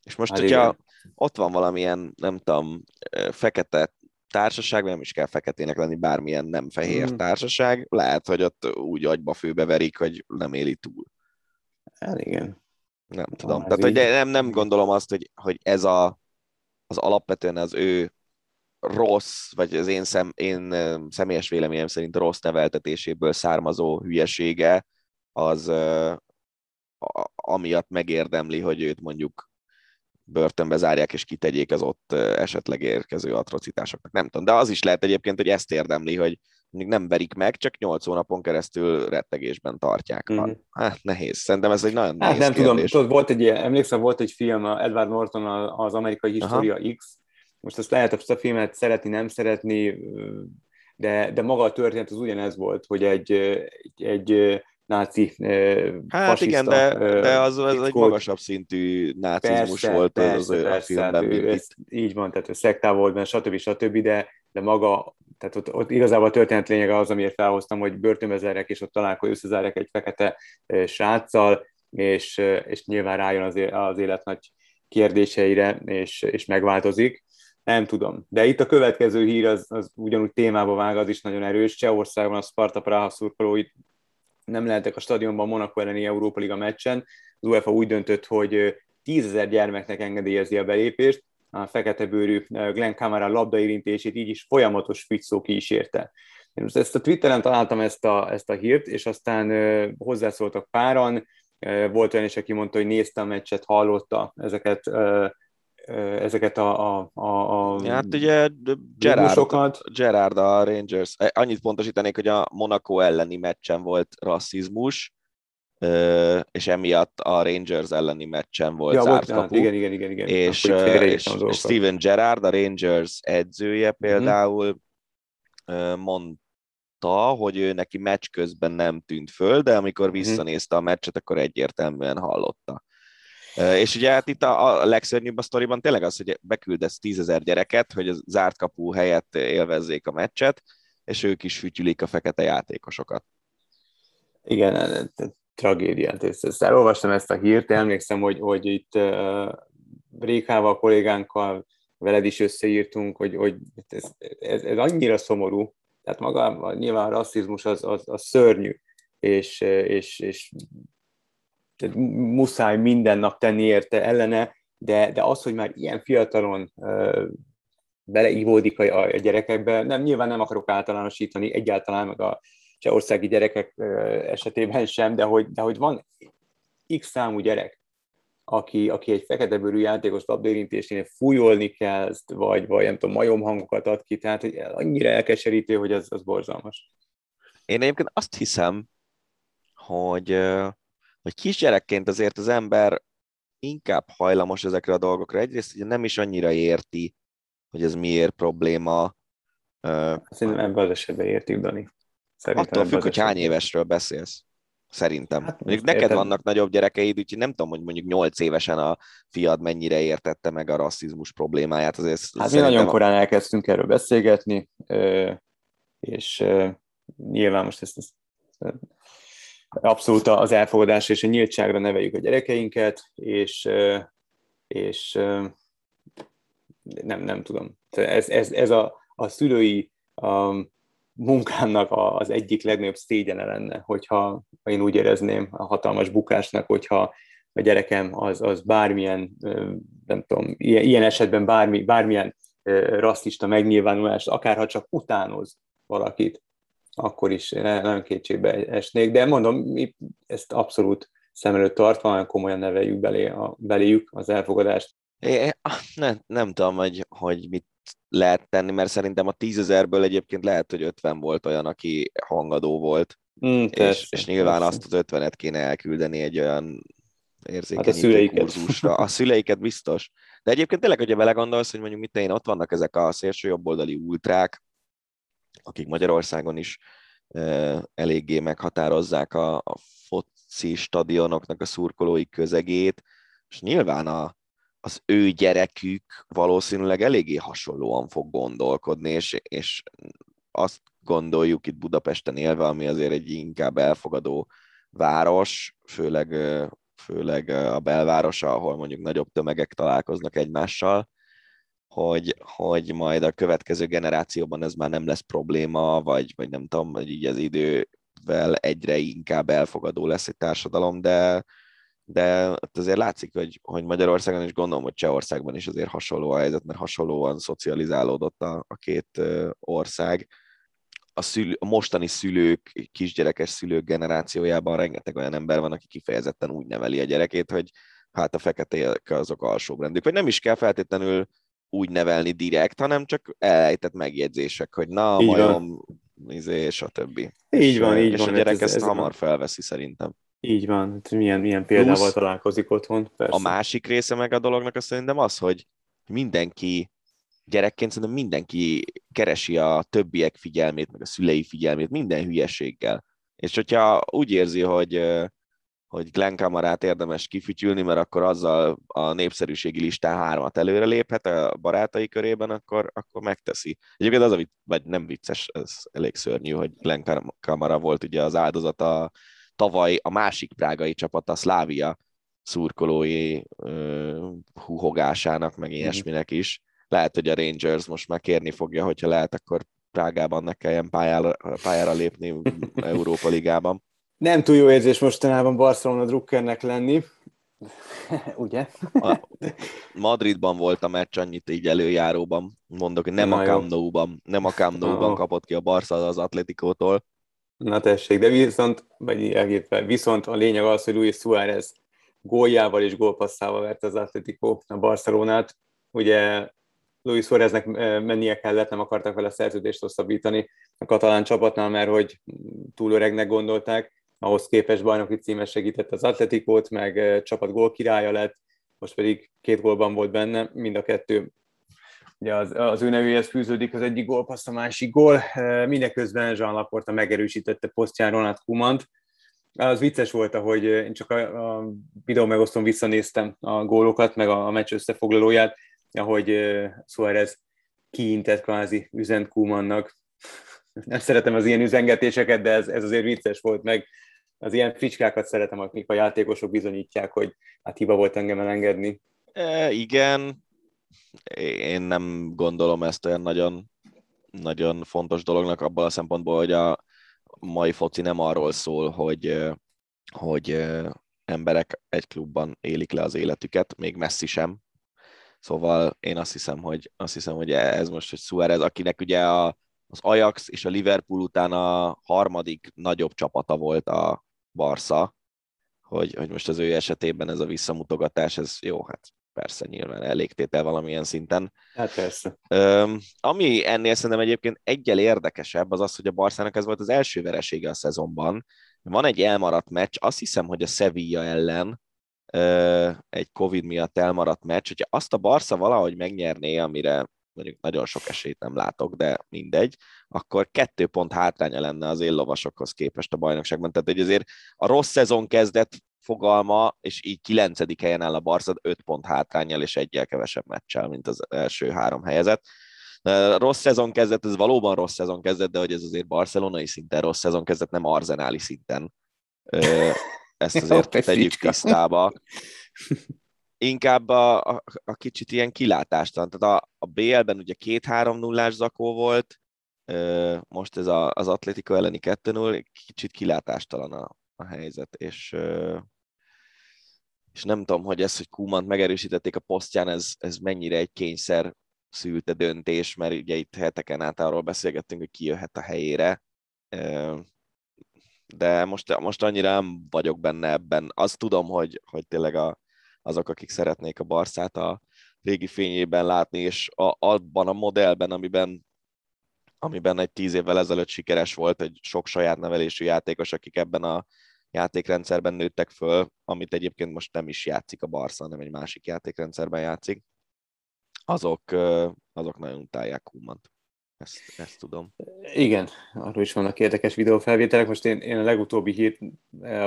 És most, hát hogyha igen. ott van valamilyen, nem tudom, fekete társaság, nem is kell feketének lenni, bármilyen nem fehér mm. társaság, lehet, hogy ott úgy agyba főbeverik, hogy nem éli túl. Hát igen. Nem tudom. Ah, Tehát, hogy nem, nem gondolom azt, hogy, hogy ez a, az alapvetően az ő rossz, vagy az én, szem, én személyes véleményem szerint a rossz neveltetéséből származó hülyesége, az amiatt megérdemli, hogy őt mondjuk börtönbe zárják és kitegyék az ott esetleg érkező atrocitásoknak. Nem tudom, de az is lehet egyébként, hogy ezt érdemli, hogy mondjuk nem verik meg, csak 8 hónapon keresztül rettegésben tartják. Mm-hmm. Hát nehéz. Szerintem ez egy nagyon hát nehéz nem kérdés. tudom, tudod, volt egy ilyen, emlékszem, volt egy film, Edward Norton az amerikai História Aha. X, most azt lehet azt a filmet szeretni, nem szeretni, de, de maga a történet az ugyanez volt, hogy egy, egy, egy náci Hát fasiszta, igen, de, de az, az egy magasabb szintű nácizmus persze, volt persze, az persze, a filmben. Ő, ez, így van, tehát ő szektál volt benne, stb. stb. De, de maga, tehát ott, ott igazából a történet lényege az, amiért felhoztam, hogy börtönbe és ott találkozó összezárják egy fekete sráccal, és, és nyilván rájön az, az élet nagy kérdéseire, és, és megváltozik. Nem tudom. De itt a következő hír az, az ugyanúgy témába vág, az is nagyon erős. Csehországban a Sparta Praha szurkolói nem lehetek a stadionban Monaco elleni Európa Liga meccsen. Az UEFA úgy döntött, hogy tízezer gyermeknek engedélyezi a belépést, a fekete bőrű Glenn Kamara labdaérintését így is folyamatos ficsó kísérte. Én most ezt a Twitteren találtam ezt a, ezt a hírt, és aztán hozzászóltak páran, volt olyan is, aki mondta, hogy nézte a meccset, hallotta ezeket ezeket a, a, a, a Hát ugye Gerard, Gerard a Rangers, annyit pontosítanék, hogy a Monaco elleni meccsen volt rasszizmus, és emiatt a Rangers elleni meccsen volt ja, zárt volt, kapu. Igen, igen, igen, igen. És, és, és Steven Gerrard, a Rangers edzője mhm. például uh-huh. mondta, hogy ő neki meccs közben nem tűnt föl, de amikor mhm. visszanézte a meccset, akkor egyértelműen hallotta. És ugye hát itt a, a legszörnyűbb a sztoriban tényleg az, hogy beküldesz tízezer gyereket, hogy a zárt kapu helyett élvezzék a meccset, és ők is fütyülik a fekete játékosokat. Igen, tragédiát. Ezt, ezt elolvastam ezt a hírt, emlékszem, hogy, hogy itt uh, Rékával, kollégánkkal, veled is összeírtunk, hogy, hogy ez, ez, ez annyira szomorú, tehát maga nyilván a rasszizmus az, az, az szörnyű, és, és, és muszáj minden nap tenni érte ellene, de, de az, hogy már ilyen fiatalon beleívódik a, a gyerekekbe, nem, nyilván nem akarok általánosítani egyáltalán, meg a csehországi gyerekek esetében sem, de hogy, de hogy van x számú gyerek, aki, aki egy fekete bőrű játékos labdaérintésnél fújolni kezd, vagy, vagy nem tudom, majom hangokat ad ki, tehát annyira elkeserítő, hogy az, az borzalmas. Én egyébként azt hiszem, hogy hogy kisgyerekként azért az ember inkább hajlamos ezekre a dolgokra. Egyrészt hogy nem is annyira érti, hogy ez miért probléma. Szerintem ebben az esetben értik, Dani. Szerintem Attól függ, hogy hány évesről beszélsz. Szerintem. Hát, mondjuk neked érted. vannak nagyobb gyerekeid, úgyhogy nem tudom, hogy mondjuk 8 évesen a fiad mennyire értette meg a rasszizmus problémáját. Azért hát mi nagyon korán elkezdtünk erről beszélgetni, és nyilván most ezt, ezt abszolút az elfogadás és a nyíltságra neveljük a gyerekeinket, és, és nem, nem tudom. Ez, ez, ez a, a szülői a munkának az egyik legnagyobb szégyene lenne, hogyha én úgy érezném a hatalmas bukásnak, hogyha a gyerekem az, az bármilyen, nem tudom, ilyen, esetben bármi, bármilyen rasszista megnyilvánulást, akárha csak utánoz valakit, akkor is nagyon kétségbe esnék, de mondom, mi ezt abszolút szem előtt tartva, nagyon komolyan neveljük belé a, beléjük az elfogadást. É, nem, nem tudom, hogy, hogy mit lehet tenni, mert szerintem a tízezerből egyébként lehet, hogy 50 volt olyan, aki hangadó volt, mm, persze, és, és nyilván persze. azt az 50-et kéne elküldeni egy olyan érzékenyítő hát a szüleiket. kurzusra. A szüleiket biztos. De egyébként tényleg, hogyha belegondolsz, hogy mondjuk mit én, ott vannak ezek a szélső jobboldali ultrák, akik Magyarországon is eléggé meghatározzák a, a foci stadionoknak a szurkolói közegét, és nyilván a, az ő gyerekük valószínűleg eléggé hasonlóan fog gondolkodni, és, és azt gondoljuk itt Budapesten élve, ami azért egy inkább elfogadó város, főleg, főleg a belvárosa, ahol mondjuk nagyobb tömegek találkoznak egymással, hogy, hogy majd a következő generációban ez már nem lesz probléma, vagy, vagy nem tudom, hogy így az idővel egyre inkább elfogadó lesz egy társadalom, de de azért látszik, hogy, hogy Magyarországon is gondolom, hogy Csehországban is azért hasonló a helyzet, mert hasonlóan szocializálódott a, a két ország. A, szülő, a mostani szülők, kisgyerekes szülők generációjában rengeteg olyan ember van, aki kifejezetten úgy neveli a gyerekét, hogy hát a feketék azok alsóbrendűk. Vagy nem is kell feltétlenül úgy nevelni direkt, hanem csak elejtett megjegyzések, hogy na, így majom, izé, és a többi. Így és, van, így és van. És a gyerek ez, ezt ez hamar van. felveszi szerintem. Így van, hát milyen, milyen példával Plusz találkozik otthon. Persze. A másik része meg a dolognak azt szerintem az, hogy mindenki, gyerekként szerintem mindenki keresi a többiek figyelmét, meg a szülei figyelmét minden hülyeséggel. És hogyha úgy érzi, hogy hogy Glenn Kamarát érdemes kifütyülni, mert akkor azzal a népszerűségi listán hármat előre léphet a barátai körében, akkor, akkor megteszi. Egyébként az a vicc, vagy nem vicces, ez elég szörnyű, hogy Glenn Kamara volt ugye az áldozata tavaly a másik prágai csapat, a Szlávia szurkolói uh, húhogásának, meg mhm. ilyesminek is. Lehet, hogy a Rangers most már kérni fogja, hogyha lehet, akkor Prágában ne kelljen pályára, pályára lépni Európa Ligában. Nem túl jó érzés mostanában Barcelona drukkernek lenni, [LAUGHS] ugye? A Madridban volt a meccs annyit így előjáróban, mondok, hogy nem Na a Camp Nou-ban, nem a Camp Nou-ban kapott ki a Barca az Atletikótól. Na tessék, de viszont, vagy elgépve, viszont a lényeg az, hogy Luis Suárez góljával és gólpasszával verte az Atletico a Barcelonát. Ugye Luis Suáreznek eh, mennie kellett, nem akartak vele szerződést hosszabbítani a katalán csapatnál, mert hogy túl öregnek gondolták, ahhoz képest bajnoki címes segített az Atletikót, meg csapat gólkirálya lett, most pedig két gólban volt benne, mind a kettő ugye az, az ő nevéhez fűződik az egyik gólpassz, a másik gól. Mindeközben Jean Laporta megerősítette posztján Ronald Kumant. Az vicces volt, hogy én csak a, a videó megosztom visszanéztem a gólokat, meg a, a meccs összefoglalóját, ahogy Suarez kiintett kvázi üzent Kumannak. [LAUGHS] Nem szeretem az ilyen üzengetéseket, de ez, ez azért vicces volt, meg az ilyen fricskákat szeretem, akik a játékosok bizonyítják, hogy hát hiba volt engem elengedni. E, igen, én nem gondolom ezt olyan nagyon, nagyon fontos dolognak abban a szempontból, hogy a mai foci nem arról szól, hogy, hogy emberek egy klubban élik le az életüket, még messzi sem. Szóval én azt hiszem, hogy, azt hiszem, hogy ez most, hogy Suarez, akinek ugye a, az Ajax és a Liverpool után a harmadik nagyobb csapata volt a, Barca, hogy, hogy most az ő esetében ez a visszamutogatás, ez jó, hát persze nyilván elégtétel valamilyen szinten. Hát persze. Öm, ami ennél szerintem egyébként egyel érdekesebb, az az, hogy a Barszának ez volt az első veresége a szezonban. Van egy elmaradt meccs, azt hiszem, hogy a Sevilla ellen ö, egy Covid miatt elmaradt meccs, hogyha azt a Barca valahogy megnyerné, amire mondjuk nagyon sok esélyt nem látok, de mindegy, akkor kettő pont hátránya lenne az éllovasokhoz képest a bajnokságban. Tehát, hogy azért a rossz szezon kezdett fogalma, és így kilencedik helyen áll a Barca, öt pont hátrányjal és egyel kevesebb meccsel, mint az első három helyezett. Rossz szezon kezdett, ez valóban rossz szezon kezdett, de hogy ez azért barcelonai szinten rossz szezon kezdett, nem arzenáli szinten. Ezt [LAUGHS] azért tegyük tisztába inkább a, a, a kicsit ilyen kilátástalan. Tehát a, a BL-ben ugye két-három nullás zakó volt, most ez a, az Atletico elleni 2-0, kicsit kilátástalan a, a helyzet, és, és nem tudom, hogy ez, hogy Kumant megerősítették a posztján, ez, ez mennyire egy kényszer szülte döntés, mert ugye itt heteken át arról beszélgettünk, hogy ki jöhet a helyére, de most, most annyira nem vagyok benne ebben. Azt tudom, hogy, hogy tényleg a, azok, akik szeretnék a Barszát a régi fényében látni, és a, abban a modellben, amiben, amiben egy tíz évvel ezelőtt sikeres volt, egy sok saját nevelésű játékos, akik ebben a játékrendszerben nőttek föl, amit egyébként most nem is játszik a Barca, hanem egy másik játékrendszerben játszik, azok, azok nagyon utálják Kumant. Ezt, ezt tudom. Igen, arról is vannak érdekes videófelvételek. Most én, én a legutóbbi hírt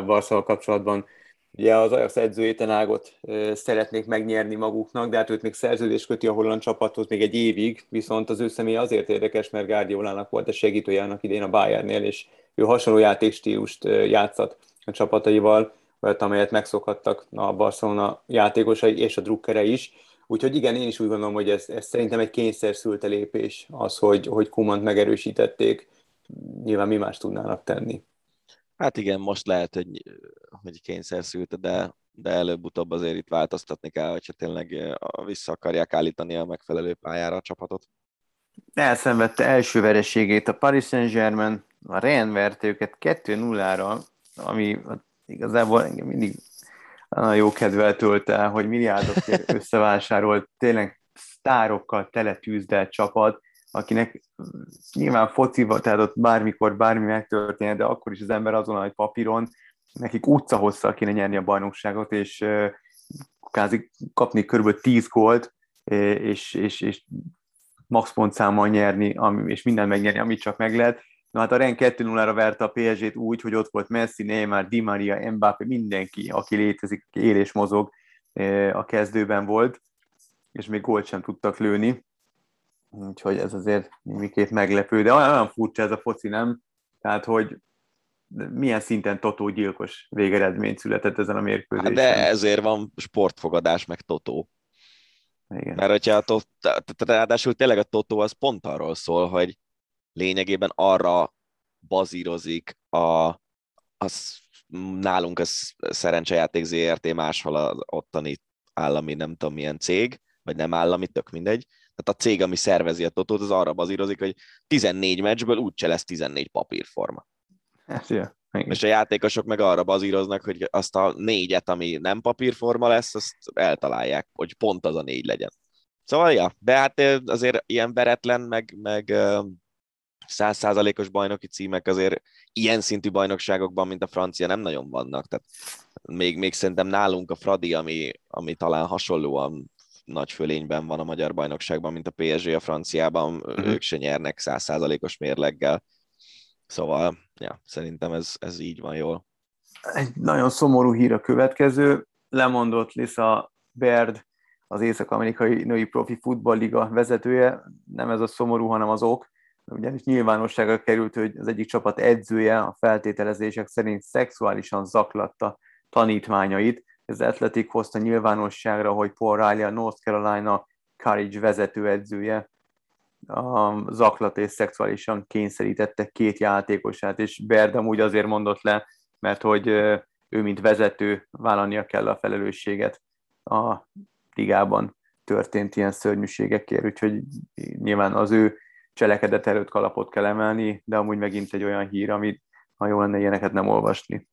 Barszával kapcsolatban Ugye az Ajax edző Ágot szeretnék megnyerni maguknak, de hát őt még szerződés köti a holland csapathoz még egy évig, viszont az ő személy azért érdekes, mert Guardiolának volt a segítőjának idén a Bayernnél, és ő hasonló játékstílust játszat a csapataival, olyat, amelyet megszokhattak a Barcelona játékosai és a drukkere is. Úgyhogy igen, én is úgy gondolom, hogy ez, ez szerintem egy kényszer szülte lépés, az, hogy, hogy Kumant megerősítették. Nyilván mi más tudnának tenni. Hát igen, most lehet, hogy, hogy kényszer szülte, de, de előbb-utóbb azért itt változtatni kell, hogyha tényleg vissza akarják állítani a megfelelő pályára a csapatot. Elszenvedte első vereségét a Paris Saint-Germain, a Rennes verte őket 2-0-ra, ami igazából engem mindig nagyon jó kedvel tölt el, hogy milliárdokért összevásárolt, tényleg sztárokkal teletűzdelt csapat, akinek nyilván focival, tehát ott bármikor bármi megtörténhet, de akkor is az ember azon, hogy papíron, nekik utca hosszal kéne nyerni a bajnokságot, és kázi kapni kb. 10 gólt, és, és, és max pontszámmal nyerni, és minden megnyerni, amit csak meg lehet. Na hát a Ren 2-0-ra verte a PSG-t úgy, hogy ott volt Messi, Neymar, Di Maria, Mbappé, mindenki, aki létezik, él és mozog a kezdőben volt, és még gólt sem tudtak lőni. Úgyhogy ez azért némiképp meglepő, de olyan, olyan furcsa ez a foci, nem? Tehát, hogy milyen szinten Totó gyilkos végeredmény született ezen a mérkőzésen. Hát de ezért van sportfogadás, meg Totó. Igen. Mert hogyha a tot, ráadásul tényleg a Totó az pont arról szól, hogy lényegében arra bazírozik a, az, nálunk ez szerencsejáték ZRT, máshol az ottani állami nem tudom milyen cég, vagy nem állami, tök mindegy. Tehát a cég, ami szervezi a totót, az arra bazírozik, hogy 14 meccsből úgyse lesz 14 papírforma. Hát, ja. Igen. És a játékosok meg arra bazíroznak, hogy azt a négyet, ami nem papírforma lesz, azt eltalálják, hogy pont az a négy legyen. Szóval, ja, de hát azért ilyen veretlen, meg, meg százszázalékos bajnoki címek azért ilyen szintű bajnokságokban, mint a francia, nem nagyon vannak. Tehát még, még szerintem nálunk a Fradi, ami, ami talán hasonlóan nagy fölényben van a magyar bajnokságban, mint a PSG a franciában, uh-huh. ők se nyernek százszázalékos mérleggel. Szóval, ja, szerintem ez, ez így van jól. Egy nagyon szomorú hír a következő. Lemondott Lisa Baird, az Észak-Amerikai Női Profi Futballliga vezetője. Nem ez a szomorú, hanem az ok. Ugyanis nyilvánosságra került, hogy az egyik csapat edzője a feltételezések szerint szexuálisan zaklatta tanítványait. Ez Athletic hozta nyilvánosságra, hogy Paul Riley a North Carolina Courage vezetőedzője a zaklat és szexuálisan kényszerítette két játékosát, és Berdam úgy azért mondott le, mert hogy ő, mint vezető vállalnia kell a felelősséget a ligában történt ilyen szörnyűségekért, úgyhogy nyilván az ő cselekedet előtt kalapot kell emelni, de amúgy megint egy olyan hír, amit ha jó lenne ilyeneket nem olvasni.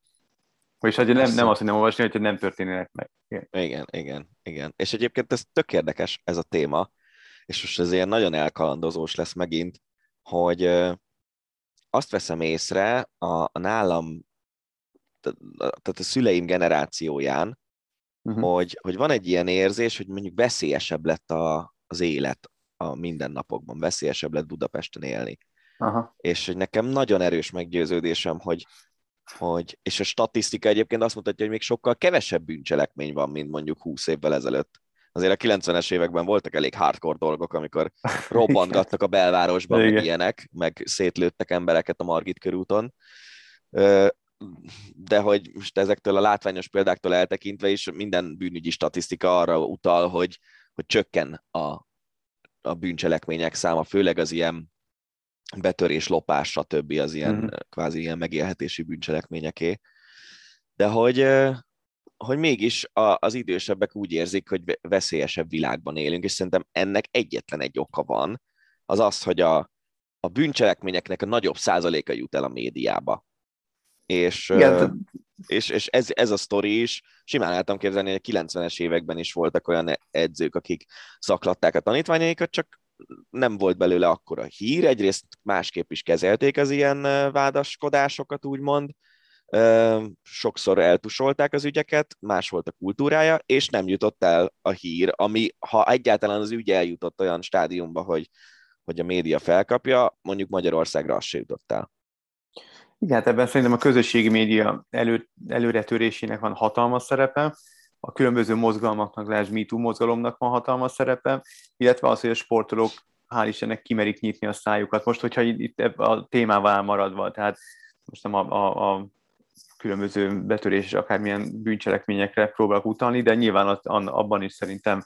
Vagyis hogy nem, nem azt, hogy nem olvasni, hogy nem történnek meg. Igen. igen, igen, igen. És egyébként ez tök érdekes, ez a téma, és most ez ilyen nagyon elkalandozós lesz megint, hogy azt veszem észre a, a nálam, tehát a szüleim generációján, uh-huh. hogy, hogy van egy ilyen érzés, hogy mondjuk veszélyesebb lett a, az élet a mindennapokban, veszélyesebb lett Budapesten élni. Aha. És hogy nekem nagyon erős meggyőződésem, hogy, hogy, és a statisztika egyébként azt mutatja, hogy még sokkal kevesebb bűncselekmény van, mint mondjuk 20 évvel ezelőtt azért a 90-es években voltak elég hardcore dolgok, amikor [LAUGHS] robbantgattak a belvárosban, meg ilyenek, meg szétlőttek embereket a Margit körúton. De hogy most ezektől a látványos példáktól eltekintve is minden bűnügyi statisztika arra utal, hogy, hogy csökken a, a bűncselekmények száma, főleg az ilyen betörés, lopás, stb. az ilyen mm. kvázi ilyen megélhetési bűncselekményeké. De hogy, hogy mégis a, az idősebbek úgy érzik, hogy veszélyesebb világban élünk, és szerintem ennek egyetlen egy oka van, az az, hogy a, a bűncselekményeknek a nagyobb százaléka jut el a médiába. És, Igen, és, és ez, ez a sztori is, simán lehetem képzelni, hogy a 90-es években is voltak olyan edzők, akik szaklatták a tanítványaikat, csak nem volt belőle akkora hír, egyrészt másképp is kezelték az ilyen vádaskodásokat, úgymond, sokszor eltusolták az ügyeket, más volt a kultúrája, és nem jutott el a hír, ami, ha egyáltalán az ügy eljutott olyan stádiumba, hogy, hogy a média felkapja, mondjuk Magyarországra az se jutott el. Igen, hát ebben szerintem a közösségi média elő, előretörésének van hatalmas szerepe, a különböző mozgalmaknak, lásd MeToo mozgalomnak van hatalmas szerepe, illetve az, hogy a sportolók hál' Istennek kimerik nyitni a szájukat. Most, hogyha itt a témával maradva, tehát most nem a, a, a különböző betörés és akármilyen bűncselekményekre próbálok utalni, de nyilván az, abban is szerintem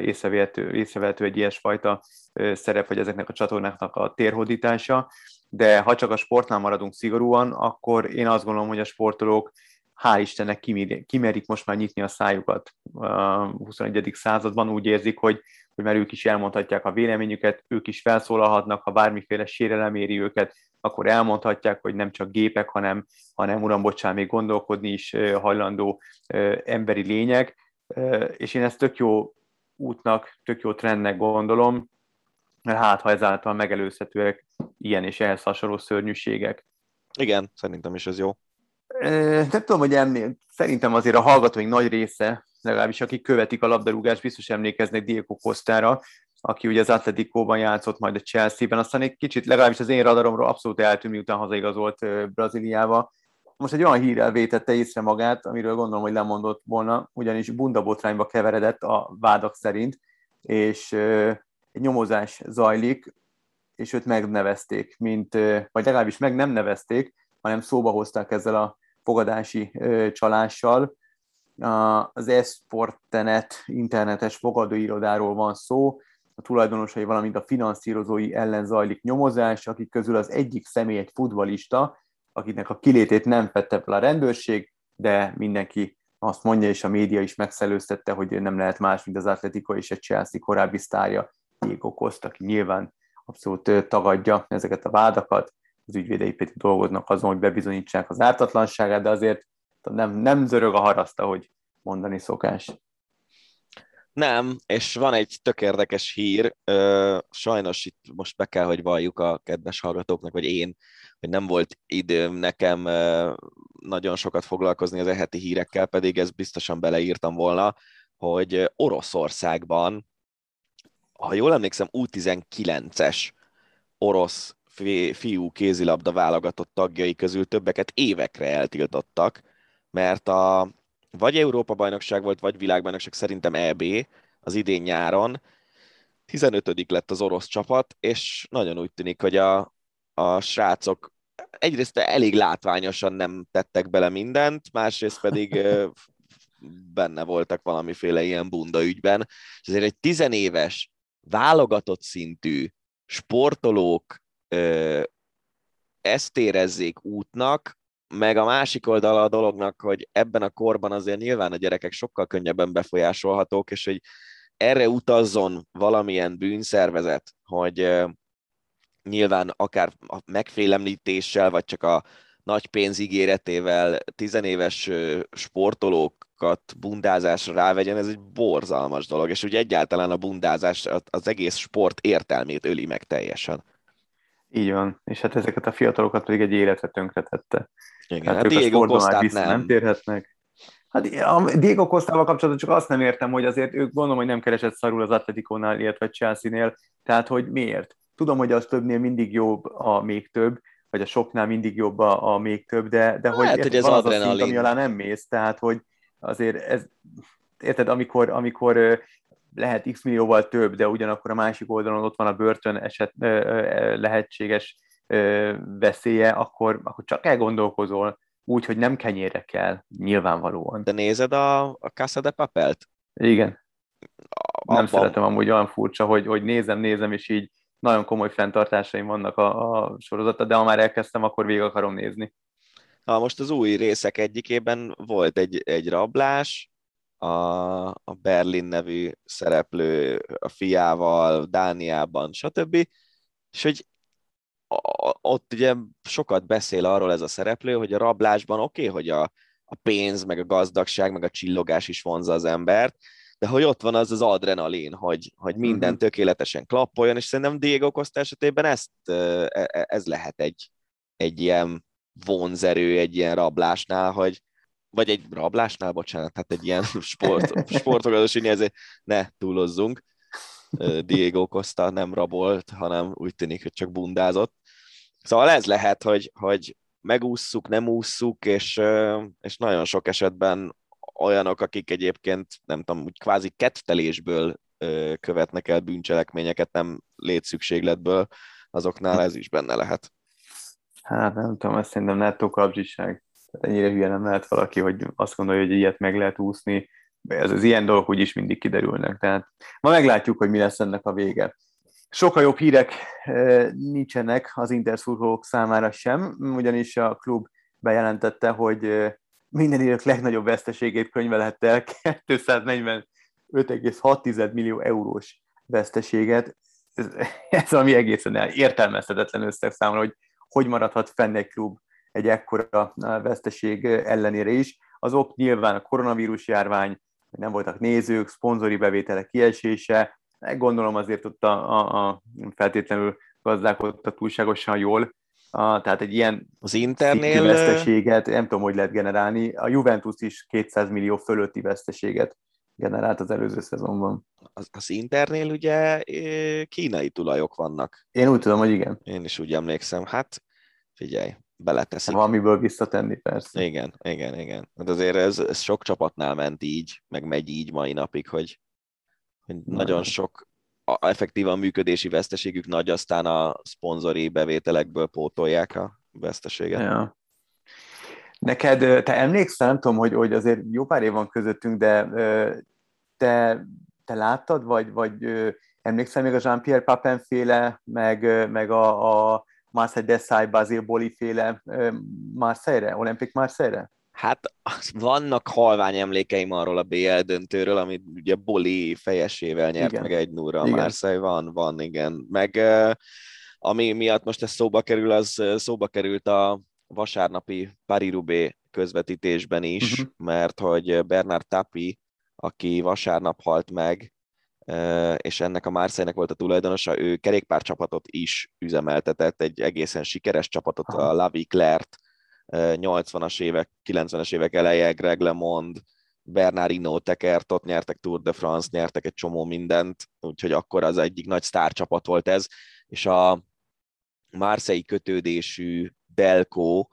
észrevehető, észrevehető egy ilyesfajta szerep, hogy ezeknek a csatornáknak a térhódítása, de ha csak a sportnál maradunk szigorúan, akkor én azt gondolom, hogy a sportolók hál' Istennek kimerik most már nyitni a szájukat a 21. században, úgy érzik, hogy, hogy mert ők is elmondhatják a véleményüket, ők is felszólalhatnak, ha bármiféle sérelem éri őket, akkor elmondhatják, hogy nem csak gépek, hanem, hanem uram, bocsán, még gondolkodni is hajlandó emberi lények, és én ezt tök jó útnak, tök jó trendnek gondolom, mert hát, ha ezáltal megelőzhetőek ilyen és ehhez hasonló szörnyűségek. Igen, szerintem is ez jó. Nem tudom, hogy ennél, szerintem azért a hallgatóink nagy része, legalábbis akik követik a labdarúgást, biztos emlékeznek Diego Costára, aki ugye az Atleticóban játszott, majd a Chelsea-ben, aztán egy kicsit legalábbis az én radaromról abszolút eltűnt, miután hazaigazolt Brazíliába. Most egy olyan hírrel vétette észre magát, amiről gondolom, hogy lemondott volna, ugyanis bundabotrányba keveredett a vádak szerint, és egy nyomozás zajlik, és őt megnevezték, mint, vagy legalábbis meg nem nevezték, hanem szóba hozták ezzel a fogadási csalással. Az Esportenet internetes fogadóirodáról van szó, a tulajdonosai, valamint a finanszírozói ellen zajlik nyomozás, akik közül az egyik személy egy futbalista, akinek a kilétét nem fette fel a rendőrség, de mindenki azt mondja, és a média is megszelőztette, hogy nem lehet más, mint az Atletico és a Chelsea korábbi sztárja, Costa, aki nyilván abszolút tagadja ezeket a vádakat, az ügyvédei pedig dolgoznak azon, hogy bebizonyítsák az ártatlanságát, de azért nem, nem zörög a haraszta, hogy mondani szokás. Nem, és van egy tök érdekes hír, sajnos itt most be kell, hogy valljuk a kedves hallgatóknak, vagy én, hogy nem volt időm nekem nagyon sokat foglalkozni az eheti hírekkel, pedig ezt biztosan beleírtam volna, hogy Oroszországban, ha jól emlékszem, U19-es orosz fiú kézilabda válogatott tagjai közül többeket évekre eltiltottak, mert a vagy Európa-bajnokság volt, vagy világbajnokság, szerintem EB az idén nyáron. 15 lett az orosz csapat, és nagyon úgy tűnik, hogy a, a srácok egyrészt elég látványosan nem tettek bele mindent, másrészt pedig benne voltak valamiféle ilyen bunda ügyben. És azért egy tizenéves, válogatott szintű sportolók ezt érezzék útnak, meg a másik oldala a dolognak, hogy ebben a korban azért nyilván a gyerekek sokkal könnyebben befolyásolhatók, és hogy erre utazzon valamilyen bűnszervezet, hogy nyilván akár a megfélemlítéssel, vagy csak a nagy pénzígéretével tizenéves sportolókat bundázásra rávegyen, ez egy borzalmas dolog, és ugye egyáltalán a bundázás az egész sport értelmét öli meg teljesen. Így van, és hát ezeket a fiatalokat pedig egy életre tönkretette. Igen, hát, hát Diego Costát nem. nem térhetnek. Hát a Diego Costával kapcsolatban csak azt nem értem, hogy azért ők gondolom, hogy nem keresett szarul az Atletico-nál, illetve Chelsea-nél, tehát hogy miért? Tudom, hogy az többnél mindig jobb a még több, vagy a soknál mindig jobb a, a még több, de, de hogy, hát, hogy ez az a szint, ami alá nem mész, tehát hogy azért ez, érted, amikor, amikor lehet x millióval több, de ugyanakkor a másik oldalon ott van a börtön eset lehetséges veszélye, akkor, akkor csak elgondolkozol úgy, hogy nem kenyére kell, nyilvánvalóan. De nézed a, a Casa de Papelt? Igen. A, nem szeretem amúgy olyan furcsa, hogy, hogy nézem, nézem, és így nagyon komoly fenntartásaim vannak a, a sorozata, de ha már elkezdtem, akkor végig akarom nézni. Na, most az új részek egyikében volt egy, egy rablás, a, a Berlin nevű szereplő a fiával, Dániában, stb. És hogy ott ugye sokat beszél arról ez a szereplő, hogy a rablásban oké, okay, hogy a, a pénz, meg a gazdagság, meg a csillogás is vonza az embert, de hogy ott van az az adrenalin, hogy, hogy minden uh-huh. tökéletesen klappoljon, és szerintem Diego Costa esetében ezt, e, e, ez lehet egy, egy ilyen vonzerő, egy ilyen rablásnál, hogy vagy egy rablásnál, bocsánat, hát egy ilyen [LAUGHS] sport, sportogatos, ezért ne túlozzunk. Diego Costa nem rabolt, hanem úgy tűnik, hogy csak bundázott. Szóval ez lehet, hogy, hogy megússzuk, nem ússzuk, és, és nagyon sok esetben olyanok, akik egyébként, nem tudom, úgy kvázi kettelésből követnek el bűncselekményeket, nem létszükségletből, azoknál ez is benne lehet. Hát nem tudom, ezt szerintem nettó kapcsiság. Ennyire hülye nem lehet valaki, hogy azt gondolja, hogy ilyet meg lehet úszni. Ez az ilyen dolgok úgyis mindig kiderülnek. Tehát ma meglátjuk, hogy mi lesz ennek a vége. Sokkal jobb hírek nincsenek az interszurkolók számára sem, ugyanis a klub bejelentette, hogy minden idők legnagyobb veszteségét könyvelhette el, 245,6 millió eurós veszteséget. Ez, ez ami egészen értelmezhetetlen összeg számomra, hogy hogy maradhat fenn egy klub egy ekkora veszteség ellenére is. Az ok nyilván a koronavírus járvány, nem voltak nézők, szponzori bevételek kiesése, gondolom azért ott a, a, a feltétlenül gazdálkodtak túlságosan jól, a, tehát egy ilyen az Internél veszteséget nem tudom, hogy lehet generálni. A Juventus is 200 millió fölötti veszteséget generált az előző szezonban. Az, az Internél ugye kínai tulajok vannak. Én úgy tudom, hogy igen. Én is úgy emlékszem. Hát figyelj, beleteszik. Van miből visszatenni, persze. Igen, igen, igen. Hát azért ez, ez sok csapatnál ment így, meg megy így mai napig, hogy, hogy nagyon sok a effektívan működési veszteségük nagy, aztán a szponzori bevételekből pótolják a veszteséget. Ja. Neked, te emlékszel, nem tudom, hogy, hogy azért jó pár év van közöttünk, de te, te láttad, vagy, vagy emlékszel még a Jean-Pierre Papin féle, meg, meg a, a Marseille Desai, Basile Boli féle Marseille-re, Olympic Marseille-re? Hát vannak halvány emlékeim arról a BL döntőről, amit ugye Boli fejesével nyert igen. meg egy núra a Marseille, van, van, igen. Meg ami miatt most ez szóba kerül, az szóba került a vasárnapi Paris-Roubaix közvetítésben is, uh-huh. mert hogy Bernard Tapi, aki vasárnap halt meg, és ennek a Marseille-nek volt a tulajdonosa, ő kerékpárcsapatot is üzemeltetett, egy egészen sikeres csapatot, Aha. a La Viclert, 80-as évek, 90-es évek eleje, Greg LeMond, Bernard Hinault tekertot, nyertek Tour de France, nyertek egy csomó mindent, úgyhogy akkor az egyik nagy sztárcsapat volt ez, és a Marseille kötődésű Belco,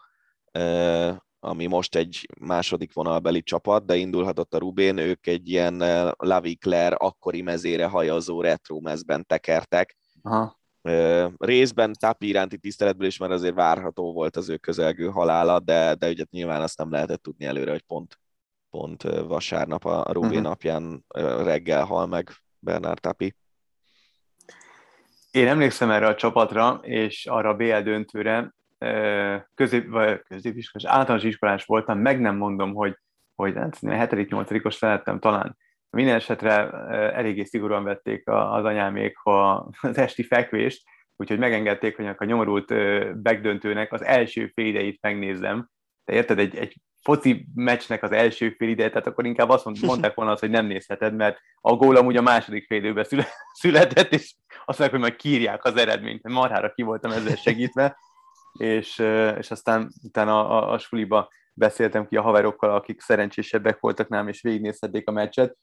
ami most egy második vonalbeli csapat, de indulhatott a Rubén, ők egy ilyen Lavicler akkori mezére hajazó retro mezben tekertek, Aha részben Tapi iránti tiszteletből is, mert azért várható volt az ő közelgő halála, de, de ugye nyilván azt nem lehetett tudni előre, hogy pont, pont vasárnap a Rubé uh-huh. napján reggel hal meg Bernard Tapi. Én emlékszem erre a csapatra, és arra a BL döntőre, közép, vagy középiskolás, általános iskolás voltam, meg nem mondom, hogy, hogy hát 7.-8.-os lettem talán, minden esetre eléggé szigorúan vették az anyámék az esti fekvést, úgyhogy megengedték, hogy a nyomorult begdöntőnek az első fél idejét megnézzem. De érted, egy, egy foci meccsnek az első fél ideje, tehát akkor inkább azt mondták volna azt, hogy nem nézheted, mert a gól amúgy a második fél időben [LAUGHS] született, és azt mondják, hogy majd kírják az eredményt, marhára ki voltam ezzel segítve, és, és aztán utána a, a, a beszéltem ki a haverokkal, akik szerencsésebbek voltak nálam, és végignézhették a meccset,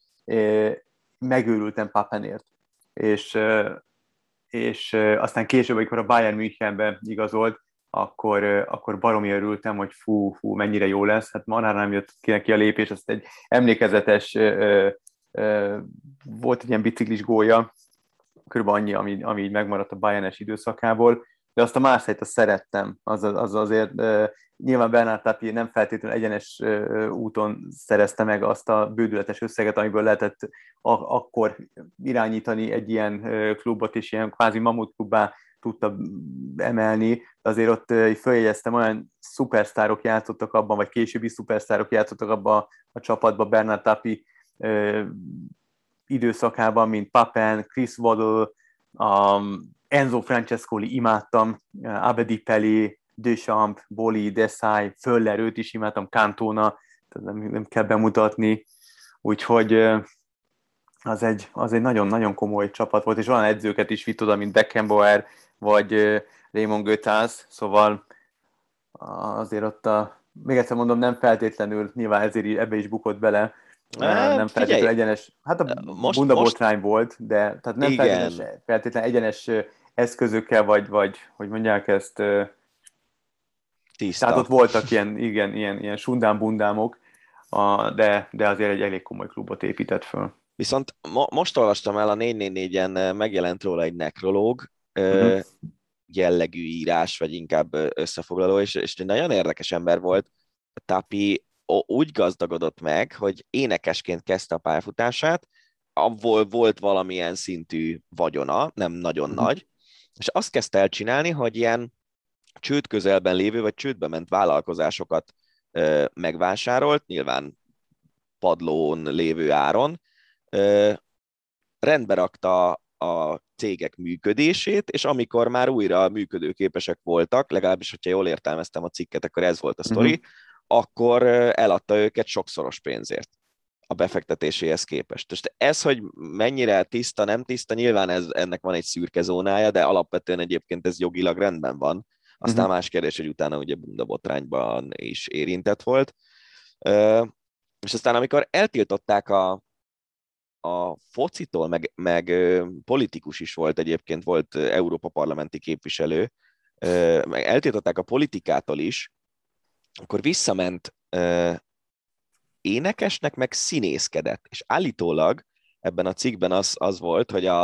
megőrültem Papenért. És, és aztán később, amikor a Bayern Münchenbe igazolt, akkor, akkor baromi örültem, hogy fú, fú, mennyire jó lesz. Hát marhára nem jött ki neki a lépés, azt egy emlékezetes, volt egy ilyen biciklis gólya, körülbelül annyi, ami, ami így megmaradt a Bayernes időszakából, de azt a Marseille-t azt szerettem, az, az azért nyilván Bernard Tapie nem feltétlenül egyenes úton szerezte meg azt a bődületes összeget, amiből lehetett akkor irányítani egy ilyen klubot, és ilyen kvázi mamut klubbá tudta emelni, azért ott följegyeztem, olyan szupersztárok játszottak abban, vagy későbbi szupersztárok játszottak abban a, a csapatban, Bernard Tapi időszakában, mint Papen, Chris Waddle, um, Enzo Francescoli imádtam, Abedi Peli, Deschamps, Boli, Desai, Föller, őt is imádtam, Cantona, nem, nem kell bemutatni, úgyhogy az egy, az egy nagyon-nagyon komoly csapat volt, és olyan edzőket is vitt oda, mint Beckenbauer, vagy Raymond Götáz, szóval azért ott a, még egyszer mondom, nem feltétlenül, nyilván ezért ebbe is bukott bele, nem, nem feltétlenül egyenes, hát a most, bunda most... volt, de tehát nem feltétlenül, feltétlenül egyenes eszközökkel, vagy, vagy hogy mondják ezt, Tiszta. Tehát ott voltak ilyen, igen, ilyen, ilyen sundán-bundámok, de, de azért egy elég komoly klubot épített föl. Viszont mo- most olvastam el, a 444-en megjelent róla egy nekrológ, uh-huh. jellegű írás, vagy inkább összefoglaló, és, és nagyon érdekes ember volt. Tapi úgy gazdagodott meg, hogy énekesként kezdte a pályafutását, abból volt valamilyen szintű vagyona, nem nagyon uh-huh. nagy, és azt kezdte el csinálni, hogy ilyen csőd közelben lévő, vagy csődbe ment vállalkozásokat megvásárolt, nyilván padlón lévő áron, rendbe rakta a cégek működését, és amikor már újra működőképesek voltak, legalábbis, hogyha jól értelmeztem a cikket, akkor ez volt a sztori, uh-huh. akkor eladta őket sokszoros pénzért a befektetéséhez képest. És ez, hogy mennyire tiszta, nem tiszta, nyilván ez, ennek van egy szürke zónája, de alapvetően egyébként ez jogilag rendben van. Aztán uh-huh. más kérdés, hogy utána ugye bunda botrányban is érintett volt. És aztán amikor eltiltották a, a focitól, meg, meg politikus is volt egyébként, volt Európa parlamenti képviselő, meg eltiltották a politikától is, akkor visszament énekesnek, meg színészkedett. És állítólag ebben a cikkben az, az volt, hogy a,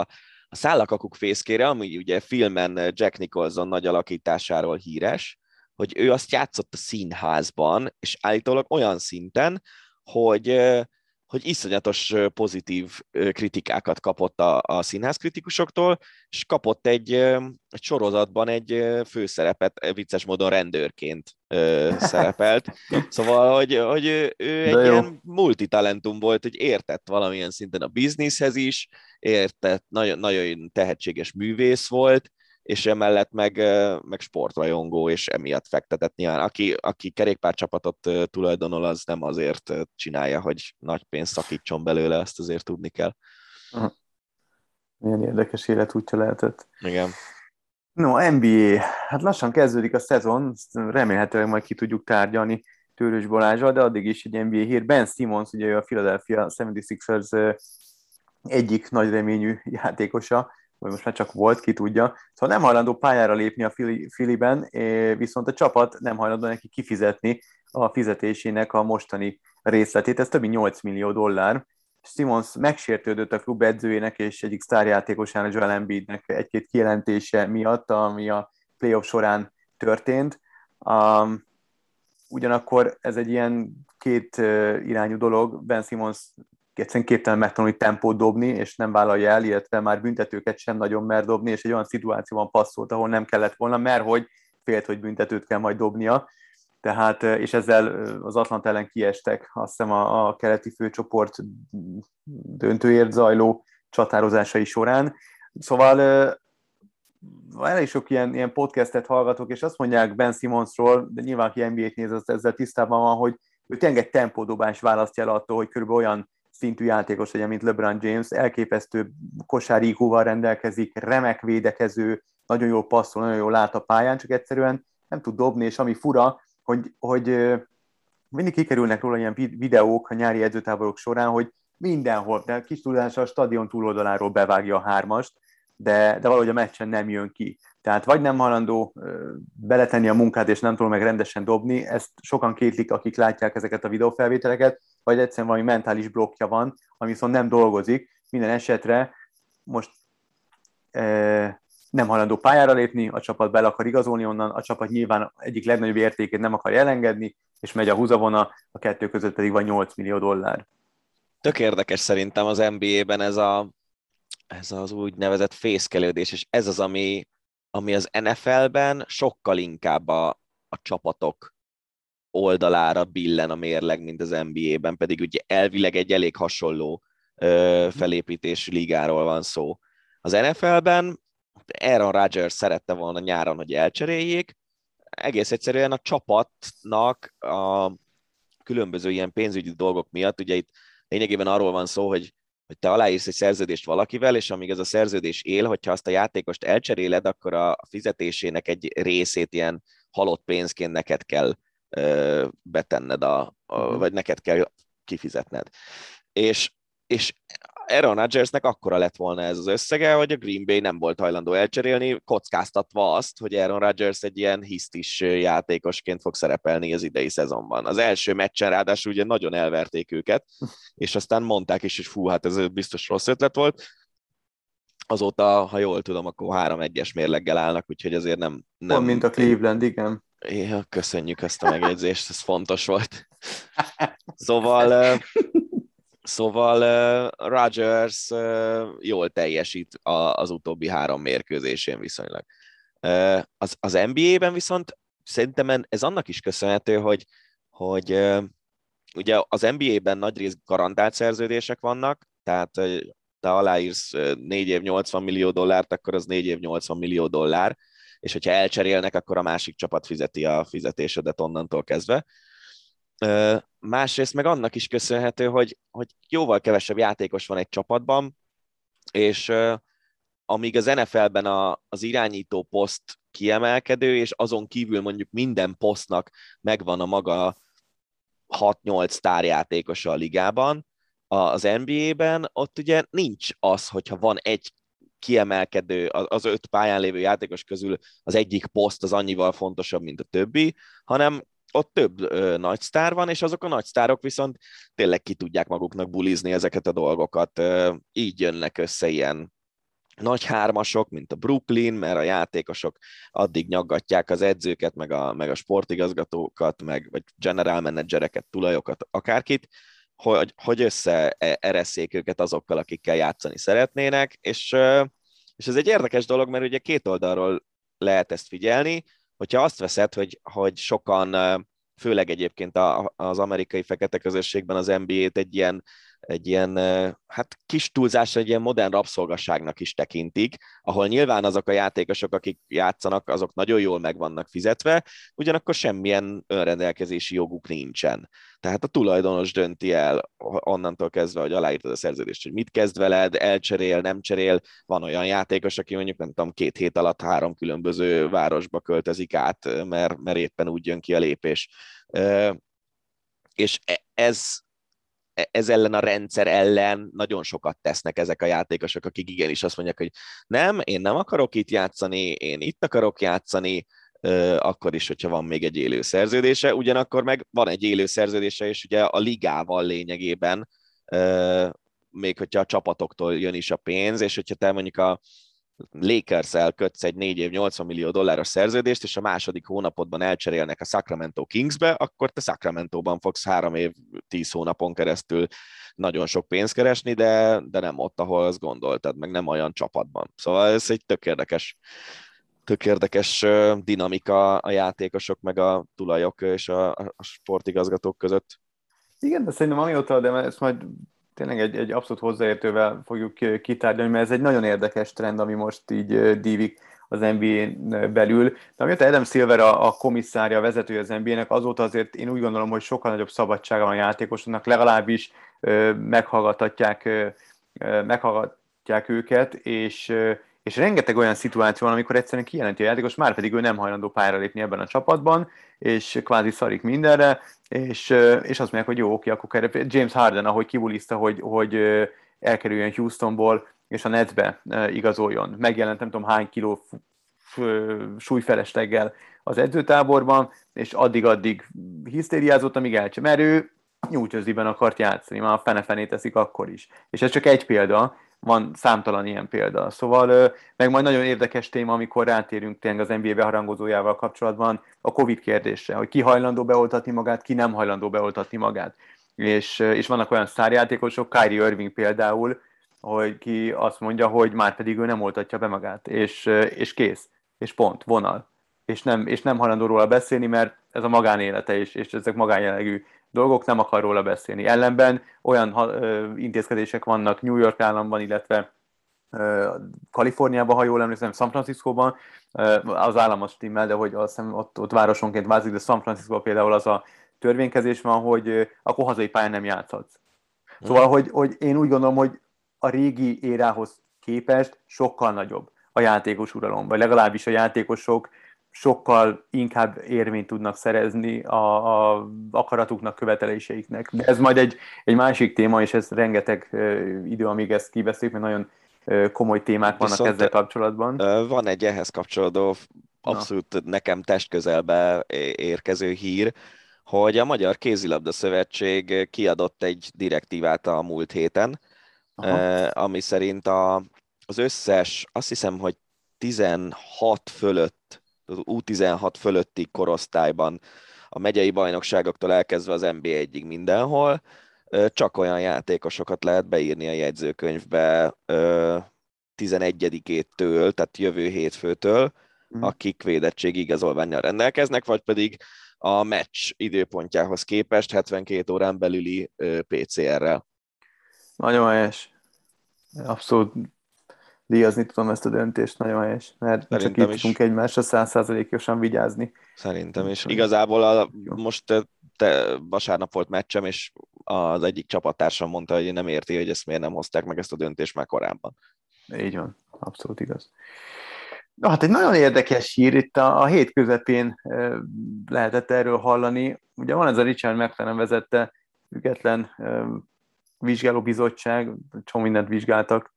a Szállakakuk fészkére, ami ugye filmen Jack Nicholson nagy alakításáról híres, hogy ő azt játszott a színházban, és állítólag olyan szinten, hogy hogy iszonyatos pozitív kritikákat kapott a, a színház kritikusoktól, és kapott egy, egy sorozatban egy főszerepet, vicces módon rendőrként [LAUGHS] szerepelt. Szóval, hogy, hogy ő, ő egy jó. ilyen multitalentum volt, hogy értett valamilyen szinten a bizniszhez is, értett, nagyon, nagyon tehetséges művész volt, és emellett meg, meg sportrajongó, és emiatt fektetett nyilván. Aki, aki kerékpárcsapatot tulajdonol, az nem azért csinálja, hogy nagy pénzt szakítson belőle, ezt azért tudni kell. Aha. Milyen érdekes életútja lehetett. Igen. No, NBA. Hát lassan kezdődik a szezon, remélhetőleg majd ki tudjuk tárgyalni Tőrös Balázsral, de addig is egy NBA hír. Ben Simmons, ugye a Philadelphia 76ers egyik nagy reményű játékosa, vagy most már csak volt, ki tudja. Szóval nem hajlandó pályára lépni a Filiben, viszont a csapat nem hajlandó neki kifizetni a fizetésének a mostani részletét, ez több mint 8 millió dollár. Simons megsértődött a klub edzőjének és egyik sztárjátékosának, Joel Embiidnek egy-két kijelentése miatt, ami a playoff során történt. Um, ugyanakkor ez egy ilyen két irányú dolog. Ben Simons egyszerűen képtelen megtanulni tempót dobni, és nem vállalja el, illetve már büntetőket sem nagyon mer dobni, és egy olyan szituációban passzolt, ahol nem kellett volna, mert hogy félt, hogy büntetőt kell majd dobnia. Tehát, és ezzel az Atlant ellen kiestek, azt hiszem a, a keleti főcsoport döntőért zajló csatározásai során. Szóval elég sok ilyen, ilyen podcastet hallgatok, és azt mondják Ben Simonsról, de nyilván aki NBA-t néz, az ezzel tisztában van, hogy ő tényleg tempódobás választja el attól, hogy körülbelül olyan szintű játékos legyen, mint LeBron James, elképesztő kosáríkóval rendelkezik, remek védekező, nagyon jó passzol, nagyon jól lát a pályán, csak egyszerűen nem tud dobni, és ami fura, hogy, hogy mindig kikerülnek róla ilyen videók a nyári edzőtáborok során, hogy mindenhol, de kis tudása a stadion túloldaláról bevágja a hármast, de, de valahogy a meccsen nem jön ki. Tehát vagy nem halandó beletenni a munkát, és nem tudom meg rendesen dobni, ezt sokan kétlik, akik látják ezeket a videófelvételeket, vagy egyszerűen valami mentális blokkja van, ami viszont nem dolgozik. Minden esetre most e, nem hajlandó pályára lépni, a csapat bele akar igazolni onnan, a csapat nyilván egyik legnagyobb értékét nem akar elengedni, és megy a húzavona, a kettő között pedig van 8 millió dollár. Tök érdekes szerintem az NBA-ben ez, a, ez az úgynevezett fészkelődés, és ez az, ami, ami az NFL-ben sokkal inkább a, a csapatok oldalára billen a mérleg, mint az NBA-ben, pedig ugye elvileg egy elég hasonló ö, felépítésű ligáról van szó. Az NFL-ben Aaron Rodgers szerette volna nyáron, hogy elcseréljék, egész egyszerűen a csapatnak a különböző ilyen pénzügyi dolgok miatt, ugye itt lényegében arról van szó, hogy, hogy te aláírsz egy szerződést valakivel, és amíg ez a szerződés él, hogyha azt a játékost elcseréled, akkor a fizetésének egy részét ilyen halott pénzként neked kell betenned, a, a, mhm. vagy neked kell kifizetned. És, és Aaron Rodgersnek akkora lett volna ez az összege, hogy a Green Bay nem volt hajlandó elcserélni, kockáztatva azt, hogy Aaron Rodgers egy ilyen hisztis játékosként fog szerepelni az idei szezonban. Az első meccsen ráadásul ugye nagyon elverték őket, [LAUGHS] és aztán mondták is, hogy fú, hát ez biztos rossz ötlet volt. Azóta, ha jól tudom, akkor 3-1-es mérleggel állnak, úgyhogy azért nem... nem... Pont, mint a Cleveland, igen. Ja, köszönjük ezt a megjegyzést, ez fontos volt. [LAUGHS] Szóval, szóval Rogers jól teljesít az utóbbi három mérkőzésén viszonylag. Az, az NBA-ben viszont szerintem ez annak is köszönhető, hogy, hogy ugye az NBA-ben nagy rész garantált szerződések vannak, tehát te aláírsz 4 év 80 millió dollárt, akkor az 4 év 80 millió dollár, és hogyha elcserélnek, akkor a másik csapat fizeti a fizetésedet onnantól kezdve. Másrészt meg annak is köszönhető, hogy, hogy jóval kevesebb játékos van egy csapatban, és amíg az NFL-ben a, az irányító poszt kiemelkedő, és azon kívül mondjuk minden posztnak megvan a maga 6-8 sztárjátékosa a ligában, az NBA-ben ott ugye nincs az, hogyha van egy kiemelkedő, az öt pályán lévő játékos közül az egyik poszt az annyival fontosabb, mint a többi, hanem ott több ö, nagy sztár van, és azok a nagy sztárok viszont tényleg ki tudják maguknak bulizni ezeket a dolgokat. Ö, így jönnek össze ilyen nagy hármasok, mint a Brooklyn, mert a játékosok addig nyaggatják az edzőket, meg a, meg a sportigazgatókat, meg vagy general managereket, tulajokat, akárkit, hogy, hogy összeereszék őket azokkal, akikkel játszani szeretnének, és, és ez egy érdekes dolog, mert ugye két oldalról lehet ezt figyelni, hogyha azt veszed, hogy, hogy sokan, főleg egyébként az amerikai fekete közösségben az NBA-t egy ilyen egy ilyen, hát kis túlzásra egy ilyen modern rabszolgasságnak is tekintik, ahol nyilván azok a játékosok, akik játszanak, azok nagyon jól meg vannak fizetve, ugyanakkor semmilyen önrendelkezési joguk nincsen. Tehát a tulajdonos dönti el onnantól kezdve, hogy aláírtad a szerződést, hogy mit kezd veled, elcserél, nem cserél. Van olyan játékos, aki mondjuk nem tudom, két hét alatt három különböző városba költözik át, mert, mert éppen úgy jön ki a lépés. És e, ez ez ellen a rendszer ellen nagyon sokat tesznek ezek a játékosok, akik igenis azt mondják, hogy nem, én nem akarok itt játszani, én itt akarok játszani, akkor is, hogyha van még egy élő szerződése, ugyanakkor meg van egy élő szerződése, és ugye a ligával lényegében, még hogyha a csapatoktól jön is a pénz, és hogyha te mondjuk a Lakers-el kötsz egy 4 év 80 millió dolláros szerződést, és a második hónapodban elcserélnek a Sacramento Kingsbe, akkor te Sacramento-ban fogsz három év, tíz hónapon keresztül nagyon sok pénzt keresni, de, de nem ott, ahol azt gondoltad, meg nem olyan csapatban. Szóval ez egy tök érdekes, tök érdekes dinamika a játékosok, meg a tulajok és a, a sportigazgatók között. Igen, de szerintem amióta, de ezt majd tényleg egy, egy abszolút hozzáértővel fogjuk kitárgyalni, mert ez egy nagyon érdekes trend, ami most így dívik az nba belül. De amióta Adam Silver a, a komisszárja, a vezetője az NBA-nek, azóta azért én úgy gondolom, hogy sokkal nagyobb szabadsága van a játékosoknak, legalábbis meghallgatják, meghallgatják őket, és és rengeteg olyan szituáció van, amikor egyszerűen kijelenti a játékos, már pedig ő nem hajlandó pályára lépni ebben a csapatban, és kvázi szarik mindenre, és, és azt mondják, hogy jó, oké, akkor kell. James Harden, ahogy kibulizta, hogy, hogy elkerüljön Houstonból, és a netbe igazoljon. Megjelent nem tudom hány kiló súlyfelesteggel az edzőtáborban, és addig-addig hisztériázott, amíg elcse, mert ő New akart játszani, már a fene-fenét teszik akkor is. És ez csak egy példa, van számtalan ilyen példa. Szóval meg majd nagyon érdekes téma, amikor rátérünk tényleg az NBA beharangozójával kapcsolatban a Covid kérdésre, hogy ki hajlandó beoltatni magát, ki nem hajlandó beoltatni magát. És, és vannak olyan szárjátékosok, Kyrie Irving például, hogy ki azt mondja, hogy már pedig ő nem oltatja be magát, és, és kész, és pont, vonal. És nem, és nem hajlandó róla beszélni, mert ez a magánélete is, és ezek magánjellegű dolgok, nem akar róla beszélni. Ellenben olyan intézkedések vannak New York államban, illetve Kaliforniában, ha jól emlékszem, San Franciscóban, az állam az stimmel, de hogy azt hiszem, ott, ott városonként vázik, de San Francisco például az a törvénykezés van, hogy akkor hazai pályán nem játszhatsz. Szóval, hogy, hogy én úgy gondolom, hogy a régi érához képest sokkal nagyobb a játékos uralom, vagy legalábbis a játékosok sokkal inkább érvényt tudnak szerezni a, a akaratuknak, követeléseiknek. De ez majd egy, egy másik téma, és ez rengeteg idő, amíg ezt kiveszik, mert nagyon komoly témák vannak Viszont ezzel kapcsolatban. Van egy ehhez kapcsolódó, abszolút Na. nekem testközelbe érkező hír, hogy a Magyar Kézilabda Szövetség kiadott egy direktívát a múlt héten, Aha. ami szerint a, az összes, azt hiszem, hogy 16 fölött az U16 fölötti korosztályban, a megyei bajnokságoktól elkezdve az NBA egyig mindenhol, csak olyan játékosokat lehet beírni a jegyzőkönyvbe 11-től, tehát jövő hétfőtől, mm. akik védettségi igazolványjal rendelkeznek, vagy pedig a meccs időpontjához képest 72 órán belüli PCR-rel. Nagyon helyes. Abszolút díjazni tudom ezt a döntést, nagyon helyes, mert Szerintem csak így tudunk egymásra százszázalékosan vigyázni. Szerintem is. Igazából a, most te, vasárnap volt meccsem, és az egyik csapattársam mondta, hogy nem érti, hogy ezt miért nem hozták meg ezt a döntést már korábban. Így van, abszolút igaz. Na, hát egy nagyon érdekes hír, itt a, a hét közepén lehetett erről hallani. Ugye van ez a Richard McLaren vezette független vizsgálóbizottság, csomó mindent vizsgáltak,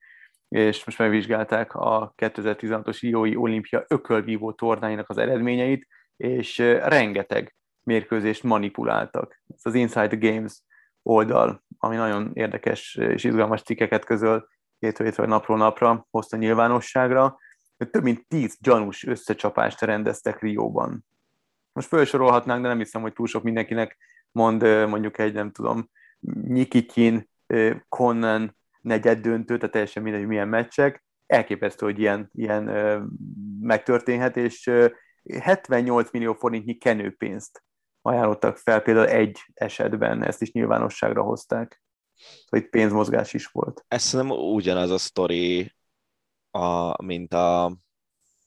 és most megvizsgálták a 2016-os Riói olimpia ökölvívó tornáinak az eredményeit, és rengeteg mérkőzést manipuláltak. Ez az Inside the Games oldal, ami nagyon érdekes és izgalmas cikkeket közöl hétről hétről napról napra hozta nyilvánosságra. Több mint tíz gyanús összecsapást rendeztek Rióban. Most felsorolhatnánk, de nem hiszem, hogy túl sok mindenkinek mond mondjuk egy, nem tudom, Nyikikin, Conan negyed döntő, tehát teljesen mindegy, milyen meccsek. Elképesztő, hogy ilyen, ilyen megtörténhet, és 78 millió forintnyi kenőpénzt ajánlottak fel, például egy esetben ezt is nyilvánosságra hozták. Szóval itt pénzmozgás is volt. Ez nem ugyanaz a sztori, a, mint a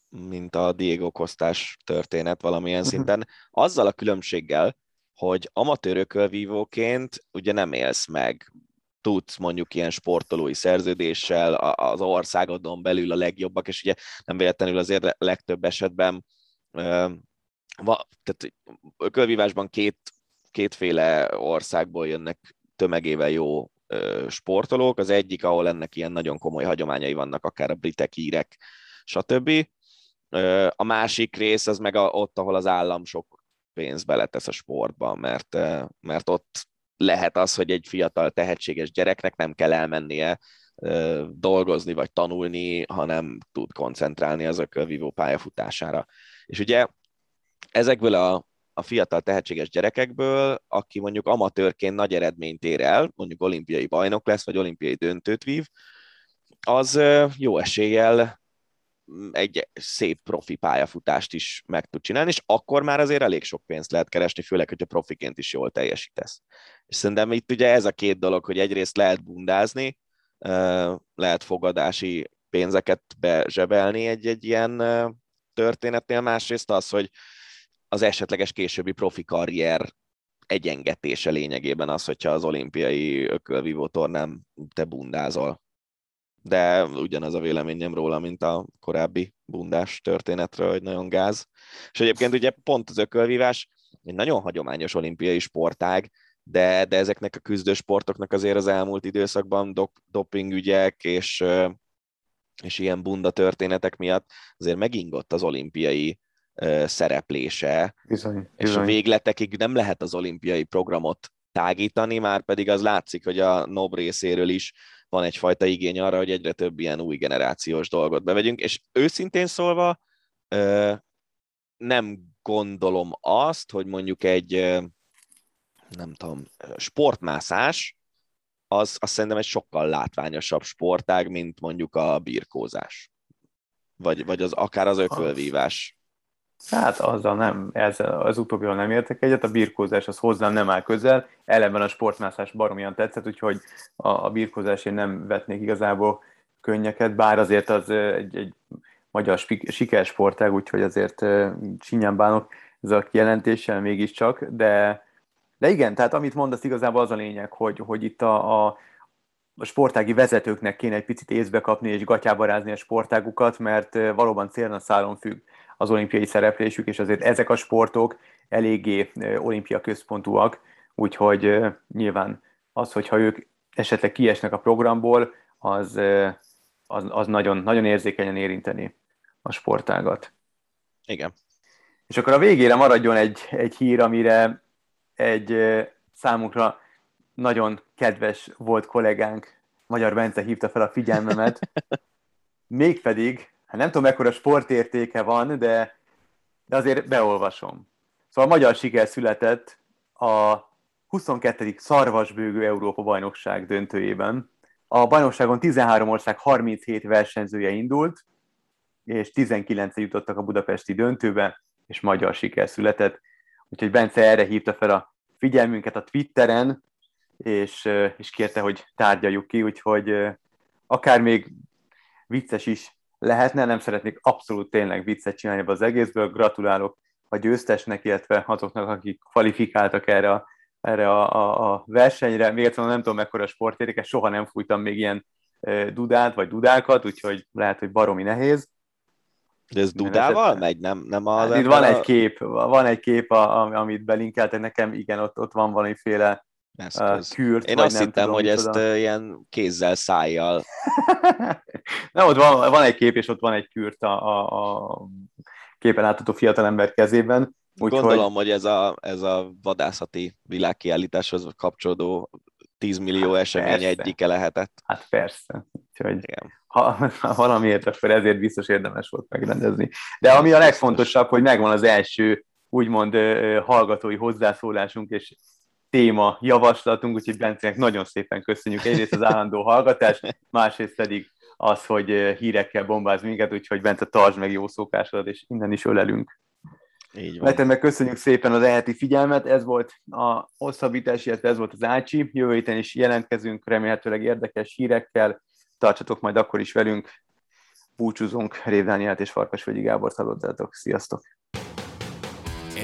mint a Diego Kostás történet valamilyen uh-huh. szinten, azzal a különbséggel, hogy amatőr vívóként ugye nem élsz meg, tudsz mondjuk ilyen sportolói szerződéssel az országodon belül a legjobbak, és ugye nem véletlenül azért legtöbb esetben tehát kölvívásban két, kétféle országból jönnek tömegével jó sportolók. Az egyik, ahol ennek ilyen nagyon komoly hagyományai vannak, akár a britek, írek, stb. A másik rész az meg ott, ahol az állam sok pénzt beletesz a sportban, mert, mert ott lehet az, hogy egy fiatal tehetséges gyereknek nem kell elmennie dolgozni vagy tanulni, hanem tud koncentrálni az ökölvívó pályafutására. És ugye ezekből a, a fiatal tehetséges gyerekekből, aki mondjuk amatőrként nagy eredményt ér el, mondjuk olimpiai bajnok lesz, vagy olimpiai döntőt vív, az jó eséllyel egy szép profi pályafutást is meg tud csinálni, és akkor már azért elég sok pénzt lehet keresni, főleg, hogyha profiként is jól teljesítesz. És szerintem itt ugye ez a két dolog, hogy egyrészt lehet bundázni, lehet fogadási pénzeket bezsebelni egy-egy ilyen történetnél, másrészt az, hogy az esetleges későbbi profi karrier egyengetése lényegében az, hogyha az olimpiai ökölvívó tornán te bundázol. De ugyanaz a véleményem róla, mint a korábbi bundás történetről, hogy nagyon gáz. És egyébként ugye pont az ökölvívás egy nagyon hagyományos olimpiai sportág, de, de ezeknek a küzdősportoknak azért az elmúlt időszakban dop, dopingügyek és, és ilyen bunda történetek miatt azért megingott az olimpiai szereplése. Bizony, és bizony. a végletekig nem lehet az olimpiai programot tágítani, már pedig az látszik, hogy a NOB részéről is van egyfajta igény arra, hogy egyre több ilyen új generációs dolgot bevegyünk, és őszintén szólva nem gondolom azt, hogy mondjuk egy nem tudom, sportmászás, az, az szerintem egy sokkal látványosabb sportág, mint mondjuk a birkózás. Vagy, vagy az, akár az ökölvívás. Hát azzal nem, ezzel az utóbbival nem értek egyet, a birkózás az hozzám nem áll közel, ellenben a sportmászás baromian tetszett, úgyhogy a, a birkózás én nem vetnék igazából könnyeket, bár azért az egy, egy magyar sikersportág, úgyhogy azért csinyán bánok ez a kijelentéssel mégiscsak, de, de igen, tehát amit mondasz igazából az a lényeg, hogy, hogy itt a, a, a sportági vezetőknek kéne egy picit észbe kapni és gatyába rázni a sportágukat, mert valóban célna szálon függ az olimpiai szereplésük, és azért ezek a sportok eléggé olimpia központúak, úgyhogy nyilván az, hogyha ők esetleg kiesnek a programból, az, az, az nagyon, nagyon érzékenyen érinteni a sportágat. Igen. És akkor a végére maradjon egy, egy hír, amire egy számunkra nagyon kedves volt kollégánk, Magyar Bence hívta fel a figyelmemet, [LAUGHS] mégpedig hát nem tudom, mekkora sportértéke van, de, de azért beolvasom. Szóval magyar siker született a 22. szarvasbőgő Európa bajnokság döntőjében. A bajnokságon 13 ország 37 versenyzője indult, és 19 jutottak a budapesti döntőbe, és magyar siker született. Úgyhogy Bence erre hívta fel a figyelmünket a Twitteren, és, és kérte, hogy tárgyaljuk ki, úgyhogy akár még vicces is lehetne, nem szeretnék abszolút tényleg viccet csinálni az egészből. Gratulálok a győztesnek, illetve azoknak, akik kvalifikáltak erre a, erre a, a, a versenyre. Még egyszer nem tudom, mekkora sportértékes, soha nem fújtam még ilyen dudát, vagy dudákat, úgyhogy lehet, hogy baromi nehéz. De ez dudával megy, nem, nem az hát itt van a... egy kép, van egy kép, a, amit belinkeltek nekem, igen, ott, ott van valamiféle Eszköz. kürt. Én azt hittem, tudom, hogy ezt oda. ilyen kézzel, szájjal. [LAUGHS] nem, ott van, van egy kép, és ott van egy kürt a, a, a képen látható fiatalember kezében. Úgy Gondolom, hogy... hogy ez a, ez a vadászati világkiállításhoz kapcsolódó 10 millió hát esemény persze. egyike lehetett. Hát persze. Úgyhogy Igen. Ha, ha valamiért, akkor ezért biztos érdemes volt megrendezni. De ami a legfontosabb, hogy megvan az első úgymond hallgatói hozzászólásunk, és téma javaslatunk, úgyhogy Bencének nagyon szépen köszönjük egyrészt az állandó hallgatást, másrészt pedig az, hogy hírekkel bombáz minket, úgyhogy Bence tartsd meg jó szokásodat, és innen is ölelünk. Így van. meg köszönjük szépen az eheti figyelmet, ez volt a hosszabbítás, illetve ez volt az Ácsi. Jövő héten is jelentkezünk, remélhetőleg érdekes hírekkel. Tartsatok majd akkor is velünk. Búcsúzunk, Rév Dánielt és Farkasvölgyi Gábor hallottátok. Sziasztok!